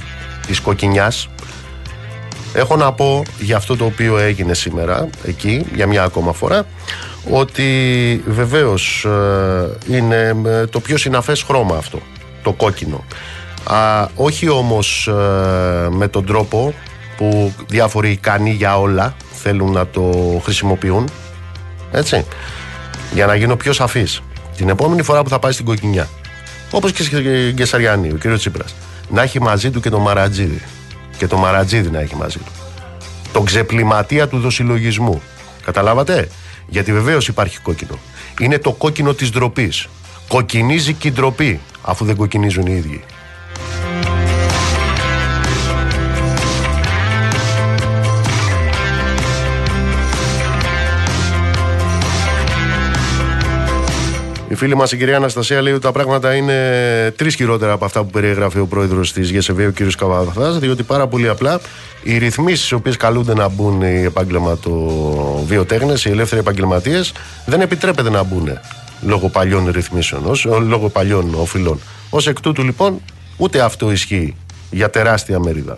της κοκκινιάς, Έχω να πω για αυτό το οποίο έγινε σήμερα εκεί για μια ακόμα φορά ότι βεβαίως ε, είναι ε, το πιο συναφές χρώμα αυτό, το κόκκινο. Α, όχι όμως ε, με τον τρόπο που διάφοροι ικανοί για όλα θέλουν να το χρησιμοποιούν. Έτσι. Για να γίνω πιο σαφής. Την επόμενη φορά που θα πάει στην κοκκινιά, όπως και στην Κεσαριανή, ο κύριος Τσίπρας, να έχει μαζί του και το Μαρατζίδι. Και το Μαρατζίδι να έχει μαζί του. Τον ξεπληματία του δοσυλλογισμού. Καταλάβατε; Γιατί βεβαίως υπάρχει κόκκινο. Είναι το κόκκινο της ντροπής. Κοκκινίζει και η ντροπή, αφού δεν κοκκινίζουν οι ίδιοι. Φίλη μας η κυρία Αναστασία λέει ότι τα πράγματα είναι τρεις χειρότερα από αυτά που περιέγραφε ο πρόεδρος της ΓΕΣΕΒ, ο κ. Καβαδαφά, διότι πάρα πολύ απλά οι ρυθμίσεις στι οποίες καλούνται να μπουν οι επαγγελματοβιοτέχνε, οι ελεύθεροι επαγγελματίες, δεν επιτρέπεται να μπουν λόγω παλιών ρυθμίσεων, ως, λόγω παλιών οφειλών. Ω εκ τούτου λοιπόν, ούτε αυτό ισχύει για τεράστια μερίδα.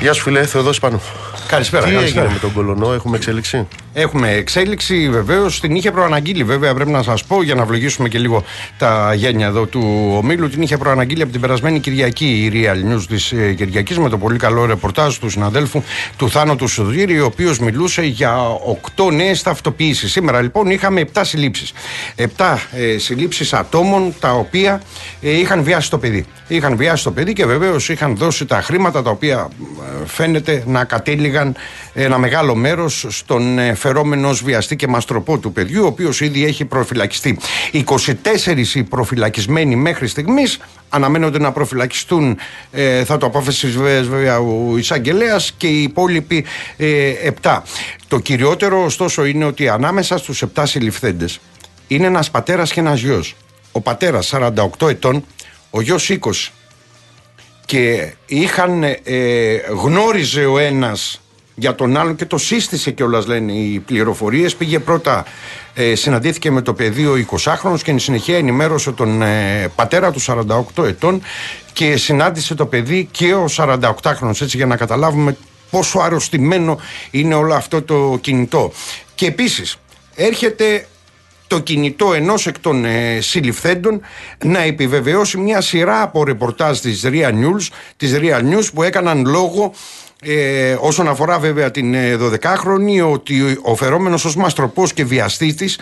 Γεια σου φίλε, Θεοδόσης Πανού. Καλησπέρα, Τι καλησπέρα. έγινε με τον Κολονό, έχουμε εξέλιξη; Έχουμε εξέλιξη βεβαίως. Την είχε προαναγγείλει βέβαια, πρέπει να σας πω, για να βλογίσουμε και λίγο τα γένια εδώ του ομίλου. Την είχε προαναγγείλει από την περασμένη Κυριακή η Real News της ε, Κυριακής με το πολύ καλό ρεπορτάζ του συναδέλφου του Θάνο του Σουδήρη, ο οποίος μιλούσε για οκτώ νέες ταυτοποιήσει. Σήμερα λοιπόν είχαμε 7 συλλήψεις. 7 ε, συλλήψεις ατόμων τα οποία ε, είχαν βιάσει το παιδί. Είχαν βιάσει το παιδί και βεβαίως είχαν δώσει τα χρήματα τα οποία ε, φαίνεται να κατέληγαν ένα μεγάλο μέρος στον ε, φερόμενο βιαστή και μαστροπό του παιδιού, ο οποίος ήδη έχει προφυλακιστεί. 24 οι προφυλακισμένοι μέχρι στιγμής αναμένονται να προφυλακιστούν, ε, θα το αποφασίσει βέβαια ο εισαγγελέας και οι υπόλοιποι ε, 7. Το κυριότερο ωστόσο είναι ότι ανάμεσα στους 7 συλληφθέντες είναι ένας πατέρας και ένας γιος. Ο πατέρας 48 ετών, ο γιος 20. Και είχαν, ε, γνώριζε ο ένας για τον άλλον και το σύστησε κιόλας λένε οι πληροφορίες. Πήγε πρώτα, ε, συναντήθηκε με το παιδί ο 20χρονο και εν συνεχεία ενημέρωσε τον ε, πατέρα του 48 ετών και συνάντησε το παιδί και ο 48χρονο. Έτσι για να καταλάβουμε πόσο αρρωστημένο είναι όλο αυτό το κινητό. Και επίσης έρχεται το κινητό ενός εκ των ε, συλληφθέντων να επιβεβαιώσει μια σειρά από ρεπορτάζ της Real News, της Real News που έκαναν λόγο ε, όσον αφορά βέβαια την 12χρονη, ε, ότι ο φερόμενος ως μαστροπός και βιαστή τη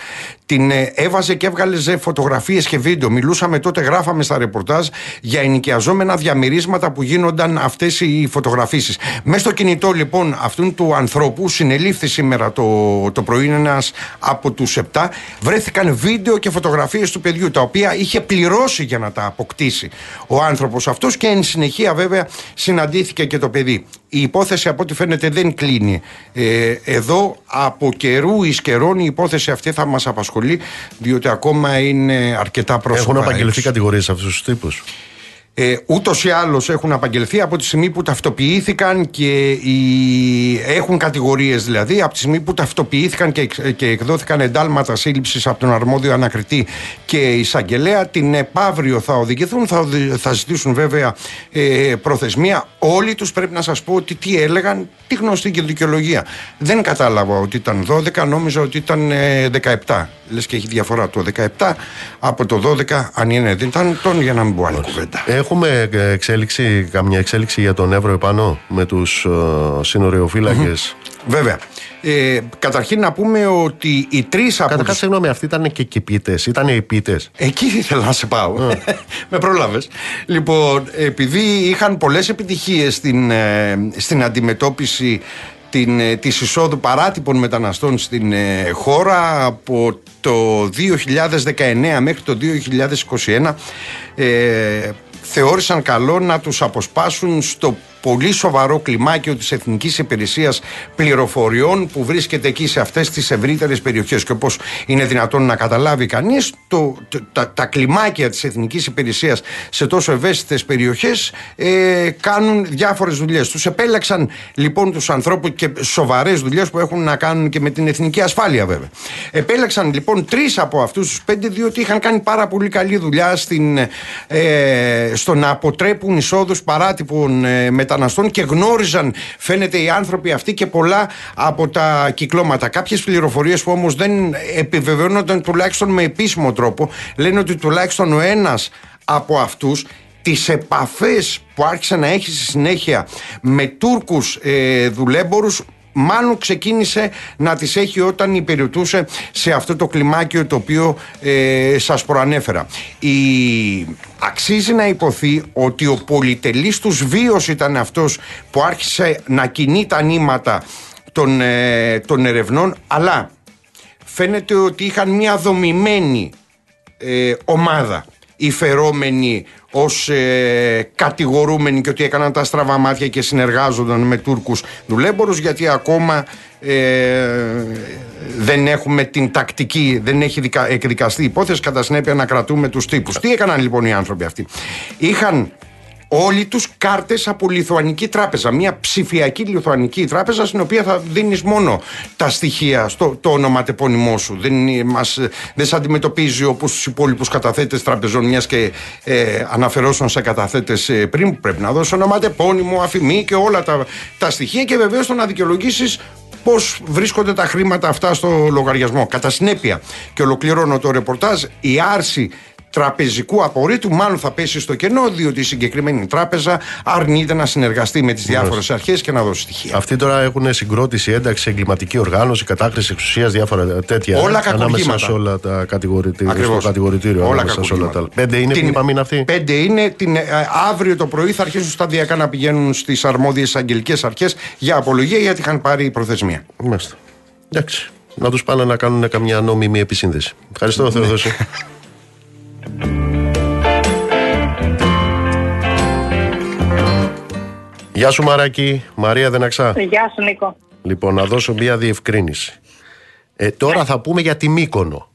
την ε, έβαζε και έβγαλε φωτογραφίες και βίντεο. Μιλούσαμε τότε, γράφαμε στα ρεπορτάζ για ενοικιαζόμενα διαμερίσματα που γίνονταν αυτές οι φωτογραφίσεις. Μέσα στο κινητό λοιπόν αυτού του ανθρώπου, συνελήφθη σήμερα το, το πρωί ένας από τους 7, βρέθηκαν βίντεο και φωτογραφίες του παιδιού, τα οποία είχε πληρώσει για να τα αποκτήσει ο άνθρωπος αυτός και εν συνεχεία βέβαια συναντήθηκε και το παιδί η υπόθεση από ό,τι φαίνεται δεν κλείνει. Ε, εδώ από καιρού εις καιρών η υπόθεση αυτή θα μας απασχολεί διότι ακόμα είναι αρκετά πρόσωπα. Έχουν απαγγελθεί κατηγορίες σε αυτούς τους τύπους. Ε, Ούτως ή άλλως έχουν απαγγελθεί από τη στιγμή που ταυτοποιήθηκαν και οι... έχουν κατηγορίες δηλαδή, από τη στιγμή που ταυτοποιήθηκαν και, και εκδόθηκαν εντάλματα σύλληψης από τον αρμόδιο ανακριτή και εισαγγελέα. Την επαύριο θα οδηγηθούν, θα, θα ζητήσουν βέβαια ε, προθεσμία. Όλοι τους πρέπει να σας πω ότι τι έλεγαν, τη γνωστή και δικαιολογία. Δεν κατάλαβα ότι ήταν 12, νόμιζα ότι ήταν 17. Λες και έχει διαφορά το 17 από το 12, αν είναι ήταν τον για να μην πω άλλη κουβέντα. Έχουμε εξέλιξη, καμιά εξέλιξη για τον Εύρο επάνω με τους uh, συνοριοφύλακες. Βέβαια. Ε, καταρχήν να πούμε ότι οι τρεις από. Καταρχάς, τους... συγγνώμη, αυτοί ήταν και κυπίτε, ήταν οι Εκεί ήθελα να σε πάω. Με πρόλαβες. Λοιπόν, επειδή είχαν πολλές επιτυχίες στην, ε, στην αντιμετώπιση την, ε, της εισόδου παράτυπων μεταναστών στην ε, χώρα από το 2019 μέχρι το 2021 ε, θεώρησαν καλό να τους αποσπάσουν στο πολύ σοβαρό κλιμάκιο της Εθνικής Υπηρεσίας Πληροφοριών που βρίσκεται εκεί σε αυτές τις ευρύτερες περιοχές και όπως είναι δυνατόν να καταλάβει κανείς το, τα, τα κλιμάκια της Εθνικής Υπηρεσίας σε τόσο ευαίσθητες περιοχές ε, κάνουν διάφορες δουλειές. Τους επέλεξαν λοιπόν τους ανθρώπους και σοβαρές δουλειές που έχουν να κάνουν και με την εθνική ασφάλεια βέβαια. Επέλεξαν λοιπόν τρεις από αυτούς τους πέντε διότι είχαν κάνει πάρα πολύ καλή δουλειά στην, ε, στο να αποτρέπουν εισόδους παράτυπων ε, μεταναστών και γνώριζαν, φαίνεται, οι άνθρωποι αυτοί και πολλά από τα κυκλώματα. Κάποιες πληροφορίες που όμως δεν επιβεβαιώνονταν τουλάχιστον με επίσημο τρόπο, λένε ότι τουλάχιστον ο ένας από αυτούς τις επαφές που άρχισε να έχει στη συνέχεια με Τούρκους ε, δουλέμπορους μάλλον ξεκίνησε να τις έχει όταν υπηρετούσε σε αυτό το κλιμάκιο το οποίο ε, σας προανέφερα. Η... Αξίζει να υποθεί ότι ο πολυτελής τους βίος ήταν αυτός που άρχισε να κινεί τα νήματα των, ε, των ερευνών αλλά φαίνεται ότι είχαν μια δομημένη ε, ομάδα υφερόμενοι ως ε, κατηγορούμενοι και ότι έκαναν τα στραβά μάτια και συνεργάζονταν με Τούρκους δουλέμπορους γιατί ακόμα ε, δεν έχουμε την τακτική, δεν έχει δικα, εκδικαστεί υπόθεση κατά συνέπεια να κρατούμε τους τύπους. Τι έκαναν λοιπόν οι άνθρωποι αυτοί; Είχαν όλοι τους κάρτες από Λιθουανική τράπεζα. Μια ψηφιακή Λιθουανική τράπεζα στην οποία θα δίνεις μόνο τα στοιχεία στο το ονοματεπώνυμό σου. Δεν, μας, δεν σε αντιμετωπίζει όπως τους υπόλοιπους καταθέτες τραπεζών, μιας και ε, αναφερόσαν σε καταθέτες ε, πριν που πρέπει να δώσεις ονοματεπώνυμο, αφημί και όλα τα, τα στοιχεία και βεβαίως το να δικαιολογήσεις πώς βρίσκονται τα χρήματα αυτά στο λογαριασμό. Κατά συνέπεια, και ολοκληρώνω το ρεπορτάζ, η άρση τραπεζικού απορρίτου μάλλον θα πέσει στο κενό διότι η συγκεκριμένη τράπεζα αρνείται να συνεργαστεί με τις διάφορες αρχές και να δώσει στοιχεία. Αυτοί τώρα έχουν συγκρότηση, ένταξη, εγκληματική οργάνωση, κατάκριση εξουσίας, διάφορα τέτοια. Όλα ανάμεσα σε όλα τα κατηγορητήρια. Ακριβώς. Στο κατηγορητήριο. Όλα ανάμεσα σε όλα τα άλλα. κακουργήματα. Πέντε είναι Την- που είπαμε είναι αυτοί; Πέντε είναι. Την, ε, αύριο το πρωί θα αρχίσουν σταδιακά να πηγαίνουν στις αρμόδιες αγγελικέ αρχές για απολογία γιατί είχαν πάρει προθεσμία. Μάλιστα. Εντάξει. Να τους πάνε να κάνουν καμιά νόμιμη επισύνδεση. Ευχαριστώ, Θεοδόση. Γεια σου Μαράκη, Μαρία Δεναξά. Γεια σου Νίκο. Λοιπόν, να δώσω μια διευκρίνηση. Ε, τώρα θα πούμε για τη Μύκονο.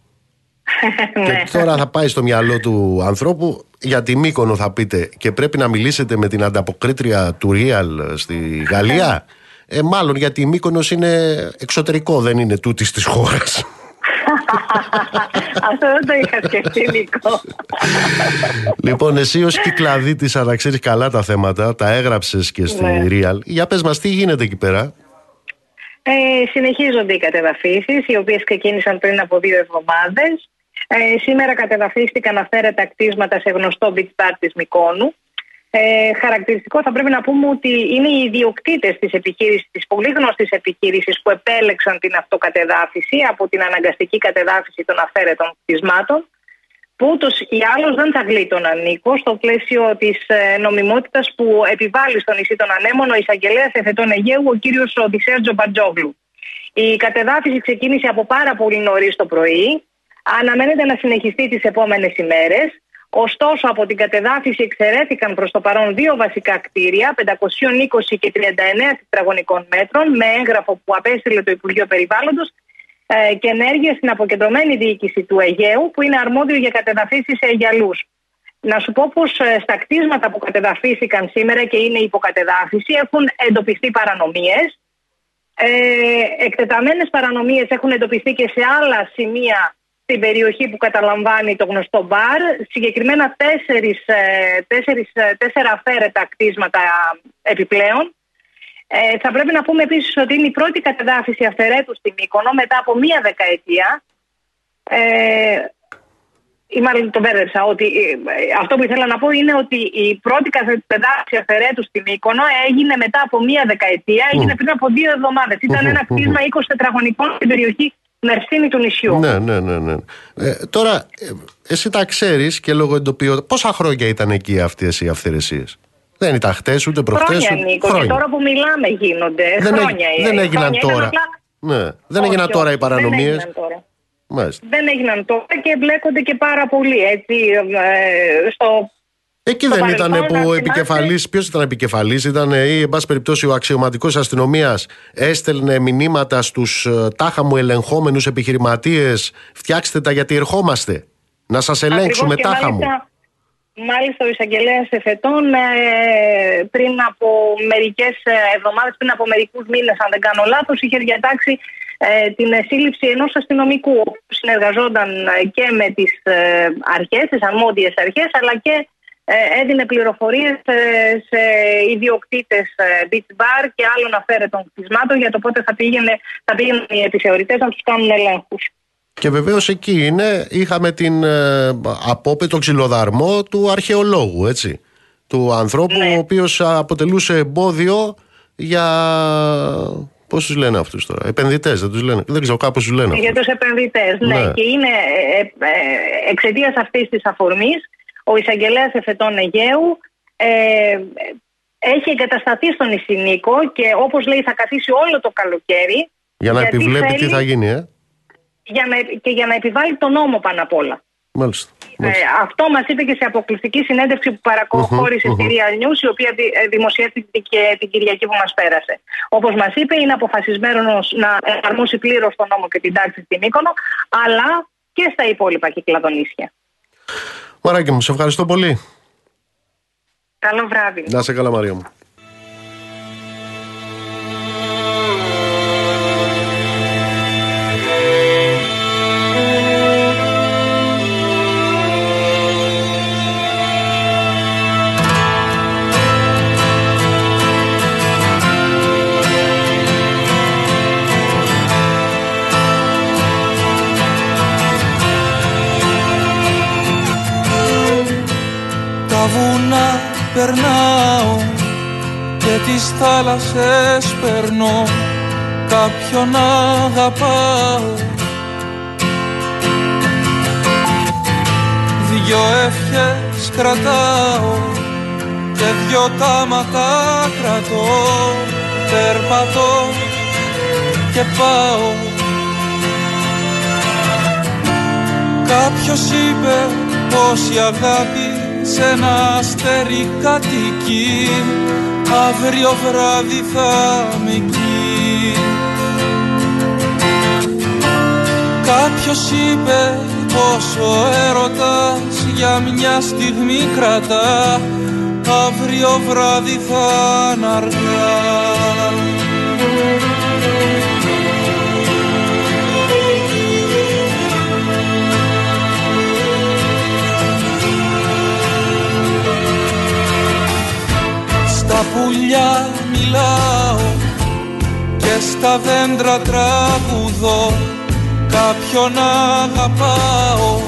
ναι. Και τώρα θα πάει στο μυαλό του ανθρώπου για τη Μύκονο θα πείτε και πρέπει να μιλήσετε με την ανταποκρίτρια του Real στη Γαλλία; Ε, μάλλον γιατί η Μύκονος είναι εξωτερικό, δεν είναι τούτης της χώρας. Αυτό δεν το είχα σκεφτεί Νίκο. λοιπόν, εσύ ως κυκλαδίτης αλλά ξέρεις καλά τα θέματα, τα έγραψες και στη Ναι. Real. Για πες μας τι γίνεται εκεί πέρα; Ε, συνεχίζονται οι κατεδαφίσεις, οι οποίες ξεκίνησαν πριν από δύο εβδομάδες. Ε, σήμερα κατεδαφίστηκαν αυθαίρετα κτίσματα σε γνωστό beach bar της Μικόνου. Ε, χαρακτηριστικό θα πρέπει να πούμε ότι είναι οι ιδιοκτήτες της επιχείρησης, της πολύ γνωστής επιχείρησης που επέλεξαν την αυτοκατεδάφιση από την αναγκαστική κατεδάφιση των αυθαίρετων κτισμάτων που ούτως ή άλλως δεν θα γλίτωναν Νίκο στο πλαίσιο της νομιμότητας που επιβάλλει στο νησί των Ανέμων ο εισαγγελέας Εφετών Αιγαίου, ο κύριος Οδυσσέας Τζομπατζόγλου. Η κατεδάφιση ξεκίνησε από πάρα πολύ νωρίς το πρωί. Αναμένεται να συνεχιστεί τις επόμενες ημέρες. Ωστόσο, από την κατεδάφιση εξαιρέθηκαν προς το παρόν δύο βασικά κτίρια, 520 και 39 τετραγωνικών μέτρων, με έγγραφο που απέστειλε το Υπουργείο Περιβάλλοντος ε, και ενέργεια στην αποκεντρωμένη διοίκηση του Αιγαίου, που είναι αρμόδιο για κατεδαφίσεις σε Αιγιαλούς. Να σου πω πως στα κτίσματα που κατεδαφίστηκαν σήμερα και είναι υποκατεδάφιση έχουν εντοπιστεί παρανομίες. Ε, εκτεταμένες παρανομίες έχουν εντοπιστεί και σε άλλα σημεία στην περιοχή που καταλαμβάνει το γνωστό μπαρ. Συγκεκριμένα τέσσερις, ε, τέσσερις, ε, τέσσερα αφαίρετα κτίσματα επιπλέον. Ε, θα πρέπει να πούμε επίσης ότι είναι η πρώτη κατεδάφιση αυθαιρέτου στη Μύκονο μετά από μία δεκαετία. Ε, ή μάλλον το μπέρδεψα, ότι ε, αυτό που ήθελα να πω είναι ότι η πρώτη κατεδάφιση αφαιρέτου στη Μύκονο έγινε μετά από μία δεκαετία, έγινε πριν από δύο εβδομάδες. Ήταν ένα κτίσμα 20 τετραγωνικών στην περιοχή Μερσίνη του νησιού. Ναι, ναι, ναι. ναι. Ε, τώρα, ε, εσύ τα ξέρεις και λόγω εντοπιότητα. Πόσα χρόνια ήταν εκεί αυτές οι αυθαιρεσίες; Δεν ήταν χτες ούτε προχτές. Χρόνια, ούτε- Νίκο. Και τώρα που μιλάμε γίνονται. Δεν, χρόνια, έγι- ε, δεν έγιναν χρόνια. Ήταν τώρα. απλά- Ναι, δεν Όχι, έγιναν τώρα οι όχι, Δεν παρανομίες. έγιναν τώρα. Μάλιστα. Δεν έγιναν τώρα και εμπλέκονται και πάρα πολύ έτσι, ε, στο Εκεί Στο δεν παρελθόν, ήταν να που θυμάσαι- επικεφαλής, ποιος ήταν επικεφαλής, ήταν ε, ή εν πάση περιπτώσει ο αξιωματικός αστυνομίας έστελνε μηνύματα στους τάχα μου ελεγχόμενους επιχειρηματίες. Φτιάξτε τα γιατί ερχόμαστε. Να σας ελέγξουμε Ακριβώς και τάχα μου. μάλιστα, μάλιστα ο εισαγγελέας εφετών ε, πριν από μερικές εβδομάδες, πριν από μερικούς μήνες, αν δεν κάνω λάθος, είχε διατάξει ε, την σύλληψη ενός αστυνομικού που συνεργαζόταν ε, και με τις ε, αρχές, τις αρμόδιες αρχές, αλλά και ε, έδινε πληροφορίες ε, σε ιδιοκτήτες ε, beach bar και άλλων αφαίρετων κτισμάτων για το πότε θα, πήγαινε, θα πήγαιναν οι επιθεωρητές να τους κάνουν ελέγχους. Και βεβαίως εκεί είναι, είχαμε την ε, απόπε, τον ξυλοδαρμό του αρχαιολόγου, έτσι. Του ανθρώπου Ναι. ο οποίος αποτελούσε εμπόδιο για. Πώς τους λένε αυτούς τώρα, επενδυτές, δεν τους λένε. Δεν ξέρω, κάπως τους λένε. Για αυτούς. τους επενδυτές, ναι. Ναι. Και είναι ε, ε, εξαιτίας αυτής της αφορμής ο εισαγγελέας εφετών Αιγαίου ε, έχει εγκατασταθεί στον Ισηνίκο και όπως λέει θα καθίσει όλο το καλοκαίρι Για να γιατί επιβλέπει τι θέλει- θα γίνει, ε. για να, και για να επιβάλλει τον νόμο πάνω απ' όλα. Μάλιστα. Ε, μάλιστα. αυτό μας είπε και σε αποκλειστική συνέντευξη που παρακοχώρησε στη Real News, η οποία δη- ε, δημοσιεύτηκε και την Κυριακή που μας πέρασε. Όπως μας είπε, είναι αποφασισμένος να εφαρμόσει πλήρως τον νόμο και την τάξη στην Μύκονο, αλλά και στα υπόλοιπα κυκλαδονήσια. Μαράκι μου, σε ευχαριστώ πολύ. Καλό βράδυ. Να σε καλά Μαρία μου. Τις θάλασσες περνώ κάποιον αγαπάω. Δυο ευχές κρατάω και δυο τάματα κρατώ. Περπατώ και πάω. Κάποιος είπε πως η αγάπη σε ένα αστέρι κατοικεί αύριο βράδυ θα με εκεί Κάποιος είπε πως ο έρωτας για μια στιγμή κρατά. Αύριο βράδυ θα είναι αργά Στα πουλιά μιλάω και στα δέντρα τραγουδώ. Κάποιον αγαπάω.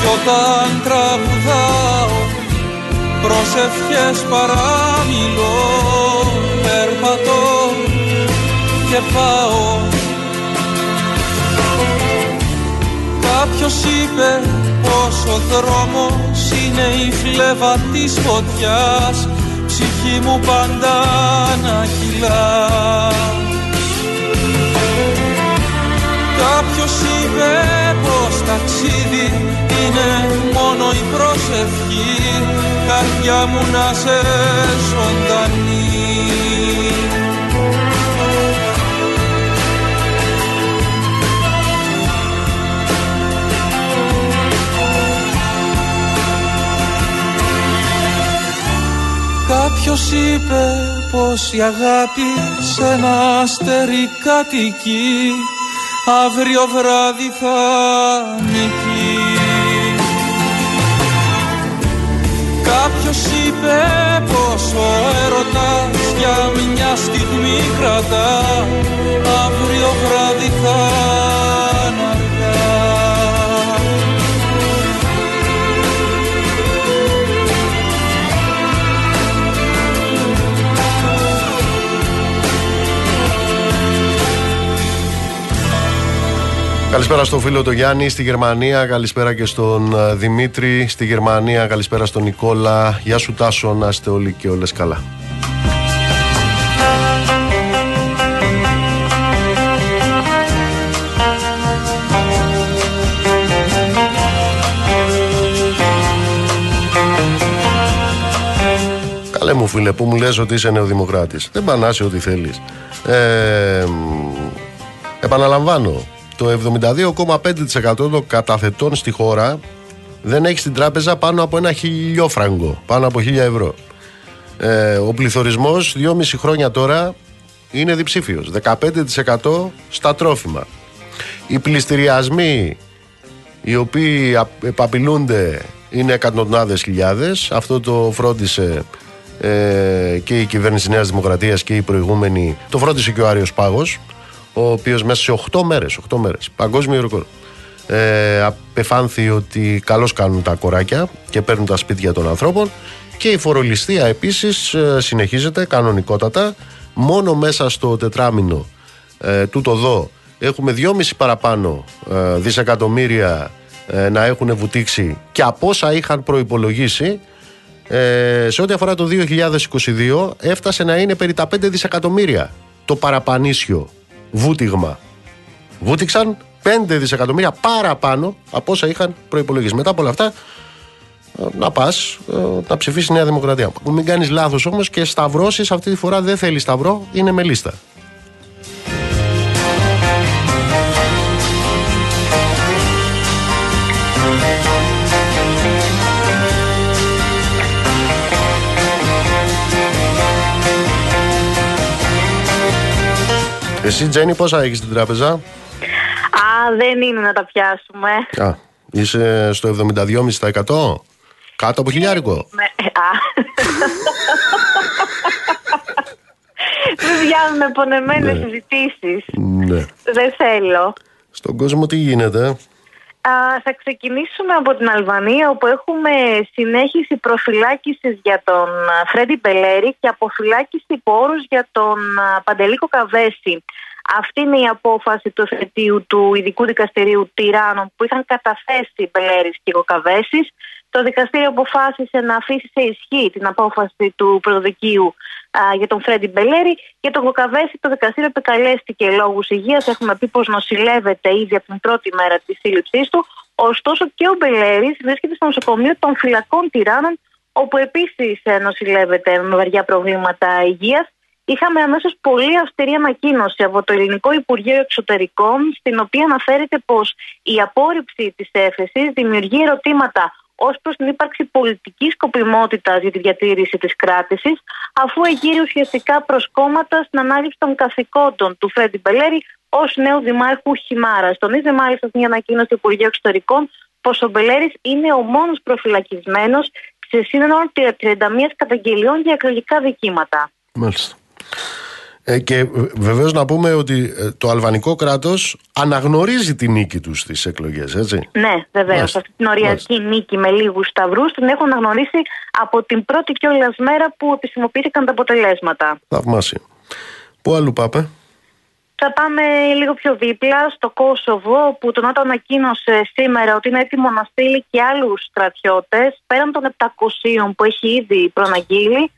Κι όταν τραγουδάω προσευχές παραμιλώ. Περπατώ και πάω. Κάποιος είπε πως ο δρόμος είναι η φλέβα της φωτιάς. Ψυχή μου πάντα να κυλά. Κάποιος είπε πως ταξίδι είναι μόνο η προσευχή. Καρδιά μου να σε ζωντανή Κάποιος είπε πως η αγάπη σε ένα αστέρι κατοικεί. Αύριο βράδυ θα νικεί. Κάποιος είπε πως ο έρωτας για μια στιγμή κρατά. Αύριο βράδυ θα Καλησπέρα στον φίλο τον Γιάννη στη Γερμανία. Καλησπέρα και στον ε, Δημήτρη στη Γερμανία. Καλησπέρα στον Νικόλα. Γεια σου Τάσο, να είστε όλοι και όλες καλά. Καλέ μου φίλε που μου λες ότι είσαι νεοδημοκράτης Δεν πανάσει ό,τι θέλεις ε, μ, Επαναλαμβάνω Το 72,5% των καταθετών στη χώρα Δεν έχει στην τράπεζα πάνω από ένα χιλιόφραγκο Πάνω από χίλια ευρώ ε, Ο πληθωρισμός 2,5 χρόνια τώρα Είναι διψήφιος 15% στα τρόφιμα Οι πληστηριασμοί οι οποίοι απ- επαπειλούνται είναι εκατοντάδες χιλιάδες. Αυτό το φρόντισε ε, και η κυβέρνηση Νέας Δημοκρατίας και η προηγούμενη. Το φρόντισε και ο Άριος Πάγος, ο οποίος μέσα σε 8 μέρες, 8 μέρες, παγκόσμιο ρεκόρ, ε, απεφάνθη ότι καλώς κάνουν τα κοράκια και παίρνουν τα σπίτια των ανθρώπων και η φορολιστία επίσης ε, συνεχίζεται κανονικότατα. Μόνο μέσα στο τετράμινο ε, τούτο εδώ έχουμε 2,5 παραπάνω ε, δισεκατομμύρια ε, να έχουν βουτήξει και από όσα είχαν προϋπολογίσει ε, σε ό,τι αφορά το 2022 έφτασε να είναι περί τα 5 δισεκατομμύρια το παραπανίσιο βούτυγμα. Βούτυξαν 5 δισεκατομμύρια παραπάνω από όσα είχαν προϋπολογίσει. Μετά από όλα αυτά ε, να πας να ψηφίσεις η Νέα Δημοκρατία. Μην κάνεις λάθος όμως και σταυρώσεις αυτή τη φορά δεν θέλεις σταυρό, είναι με λίστα. Εσύ Τζένι πόσα έχεις στην τράπεζα; Α, δεν είναι να τα πιάσουμε. Α, είσαι στο 72,5% Κάτω από χιλιάρικο; Με- Α. Μην βγάζουμε πονεμένες Ναι. συζητήσεις. Ναι Δεν θέλω. Στον κόσμο τι γίνεται Α, θα ξεκινήσουμε από την Αλβανία όπου έχουμε συνέχιση προφυλάκησης για τον α, Φρέντι Μπελέρη και αποφυλάκηση πόρους για τον α, Παντελίκο Καβέση. Αυτή είναι η απόφαση του θετίου του Ειδικού Δικαστηρίου Τυράννων που είχαν καταθέσει Μπελέρης και ο Καβέσης. Το δικαστήριο αποφάσισε να αφήσει σε ισχύ την απόφαση του πρωτοδικείου α, για τον Φρέντι Μπελέρη. Για τον Κοκαβέση το δικαστήριο επικαλέστηκε λόγους υγείας. Έχουμε πει πως νοσηλεύεται ήδη από την πρώτη μέρα της σύλληψής του. Ωστόσο και ο Μπελέρης βρίσκεται στο νοσοκομείο των φυλακών Τυράννων, όπου επίσης νοσηλεύεται με βαριά προβλήματα υγείας. Είχαμε αμέσως πολύ αυστηρή ανακοίνωση από το Ελληνικό Υπουργείο Εξωτερικών, στην οποία αναφέρεται πως η απόρριψη της έφεσης δημιουργεί ερωτήματα ως προς την ύπαρξη πολιτικής σκοπιμότητας για τη διατήρηση της κράτησης, αφού εγείρει ουσιαστικά προσκόμματα στην ανάληψη των καθηκόντων του Φρέντι Μπελέρη ως νέου δημάρχου Χιμάρας. Τονίζει μάλιστα στην ανακοίνωση του Υπουργείου Εξωτερικών πως ο Μπελέρης είναι ο μόνος προφυλακισμένος σε σύνολο 31 καταγγελιών για εκλογικά δικήματα. Μάλιστα. Ε, και βεβαίως να πούμε ότι ε, το αλβανικό κράτος αναγνωρίζει τη νίκη τους στις εκλογές, έτσι; Ναι, βεβαίως. Μάλιστα. Αυτή την οριακή νίκη με λίγους σταυρούς την έχω αναγνωρίσει από την πρώτη κιόλας μέρα που επισημοποιήθηκαν τα αποτελέσματα. Θαυμάσια. Πού αλλού πάμε; Θα πάμε λίγο πιο δίπλα στο Κόσοβο, που το ΝΑΤΟ ανακοίνωσε σήμερα ότι είναι έτοιμο να στείλει και άλλους στρατιώτες πέραν των 700 που έχει ήδη προαναγγείλει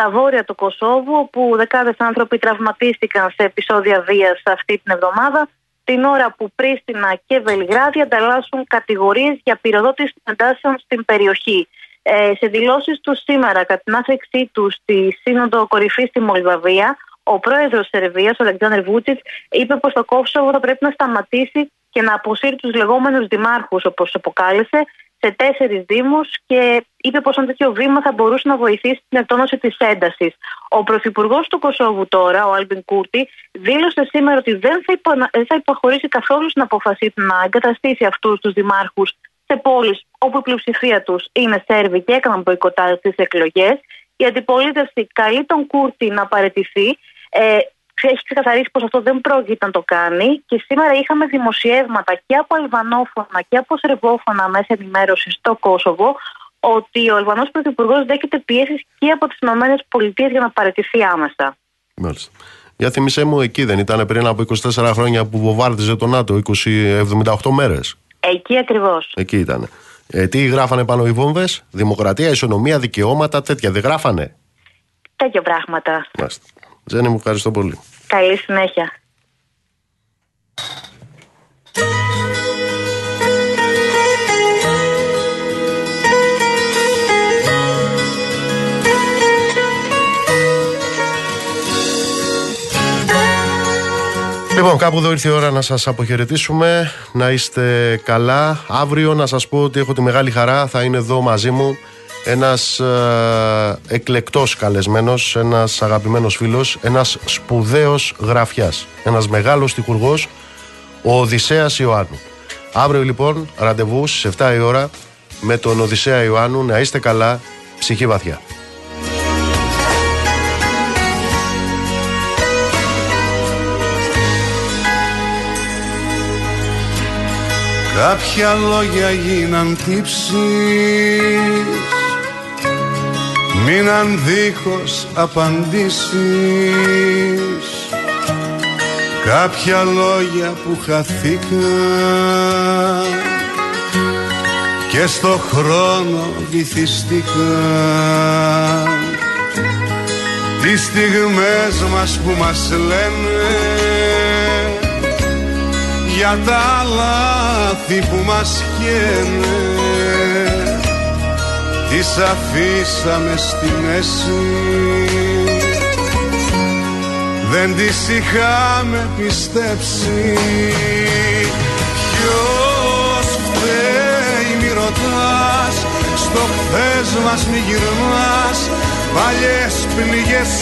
στα βόρεια του Κωσόβου, όπου δεκάδες άνθρωποι τραυματίστηκαν σε επεισόδια βίας αυτή την εβδομάδα, την ώρα που Πρίστινα και Βελιγράδι ανταλλάσσουν κατηγορίες για πυροδότηση εντάσεων στην περιοχή. Ε, σε δηλώσεις τους σήμερα, κατά την άφηξή τους στη Σύνοδο Κορυφής στη Μολδαβία, ο πρόεδρος Σερβίας, ο Αλεξάνδρ Βούτσιτς, είπε πως το Κόσοβο θα πρέπει να σταματήσει και να αποσύρει τους λεγόμενους δημάρχους, όπως αποκάλεσε, σε τέσσερις Δήμους και είπε πως ένα τέτοιο βήμα θα μπορούσε να βοηθήσει την εκτόνωση της έντασης. Ο πρωθυπουργός του Κωσόβου τώρα, ο Άλμπιν Κούρτι, δήλωσε σήμερα ότι δεν θα, υπο... δεν θα υποχωρήσει καθόλου στην απόφασή του να εγκαταστήσει αυτούς τους δημάρχους σε πόλεις όπου η πλειοψηφία τους είναι Σέρβοι και έκαναν μποϊκοτάζ στις εκλογές. Η αντιπολίτευση καλεί τον Κούρτι να παραιτηθεί. Ε, έχει ξεκαθαρίσει πως αυτό δεν πρόκειται να το κάνει και σήμερα είχαμε δημοσιεύματα και από αλβανόφωνα και από σερβόφωνα μέσα ενημέρωσης στο Κόσοβο ότι ο Αλβανός Πρωθυπουργός δέχεται πιέσεις και από τις ΗΠΑ για να παραιτηθεί άμεσα. Μάλιστα. Για θυμίσέ μου, εκεί δεν ήταν πριν από 24 χρόνια που βομβάρδιζε το ΝΑΤΟ, 20, 78 μέρες. Εκεί ακριβώς. Εκεί ήταν. Ε, τι γράφανε πάνω οι βόμβες, Δημοκρατία, Ισονομία, Δικαιώματα, τέτοια. Δεν γράφανε; Τέτοια πράγματα. Μάλιστα. Τζένι, μου ευχαριστώ πολύ. Καλή συνέχεια. Λοιπόν, κάπου εδώ ήρθε η ώρα να σας αποχαιρετήσουμε, να είστε καλά. Αύριο να σας πω ότι έχω τη μεγάλη χαρά, θα είναι εδώ μαζί μου ένας ε, εκλεκτός καλεσμένος, ένας αγαπημένος φίλος, ένας σπουδαίος γραφιάς, ένας μεγάλος τυχουργός, ο Οδυσσέας Ιωάννου. Αύριο λοιπόν, ραντεβού στις 7 η ώρα με τον Οδυσσέα Ιωάννου, να είστε καλά, ψυχή βαθιά. Κάποια λόγια γίναν τύψεις Μείναν δίχως απαντήσεις. Κάποια λόγια που χαθήκαν Και στο χρόνο βυθιστήκαν. Τις στιγμές μας που μας λένε για τα λάθη που μας χαίνε τις αφήσαμε στη μέση. Δεν τις είχαμε πιστέψει. Ποιος φταίει μη ρωτάς. Στο χθες μας μη γυρνάς. Παλιές πληγές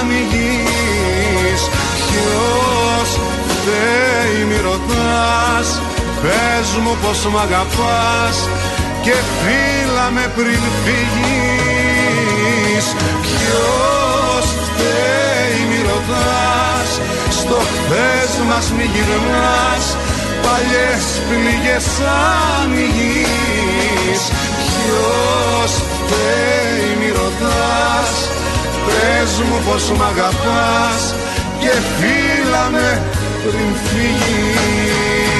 ανοιγείς Ποιος φταίει μη ρωτάς. Πες μου πως μ' αγαπάς Και φύλα με πριν φύγεις. Ποιος φταίει μη ρωτάς. Στο χθες μας μη γυρνάς. Παλιές πληγές ανοιγείς Ποιος φταίει μη ρωτάς. Πες μου πως μ' αγαπάς Και φύλα με πριν φύγεις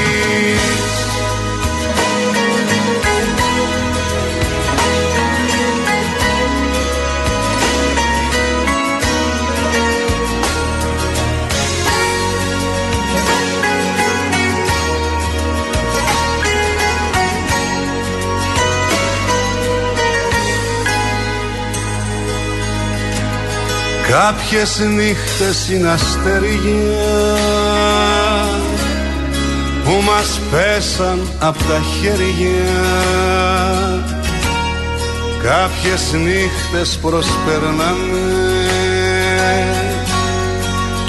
Κάποιες νύχτες είναι αστέρια που μας πέσαν από τα χέρια. Κάποιες νύχτες προσπερνάμε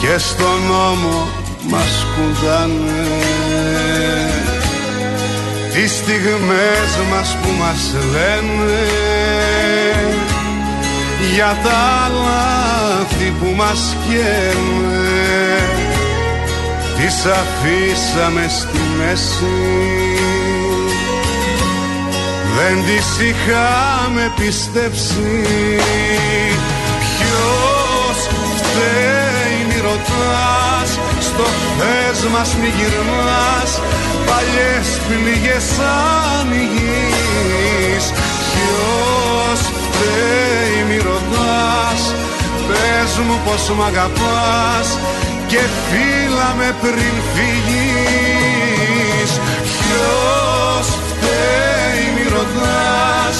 και στον νόμο μας κουντάνε τις στιγμές μας που μας λένε για τα λάθη που μας καίνε τις αφήσαμε στη μέση. Δεν τις είχαμε πιστέψει. Ποιος φταίει μη ρωτάς. Στο χθες μας μη γυρνάς. Παλιές πληγές ανοιγείς Ποιος φταίει μη ρωτάς πες μου πως μ' αγαπάς και φύλα με πριν φύγεις Ποιος φταίει μη ρωτάς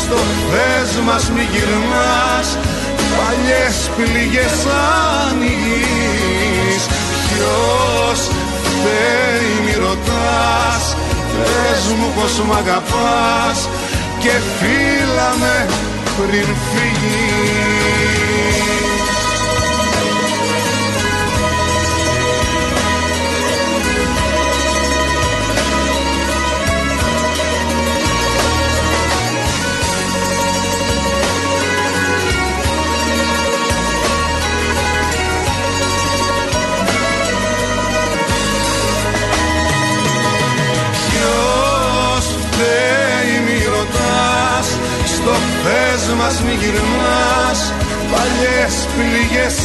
στο χθες μας μη γυρνάς παλιές πληγές ανοιγείς Ποιος φταίει μη ρωτάς πες μου πως μ' αγαπάς και φύλα με πριν φύγεις Στο χθες μας μη γυρνάς Παλιές πληγές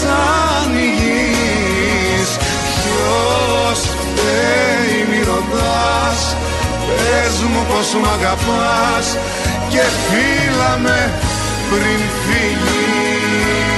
ανοιγείς Ποιος φταίει μη ρωτάς. Πες μου πως μ' αγαπάς Και φύλα με πριν φύγεις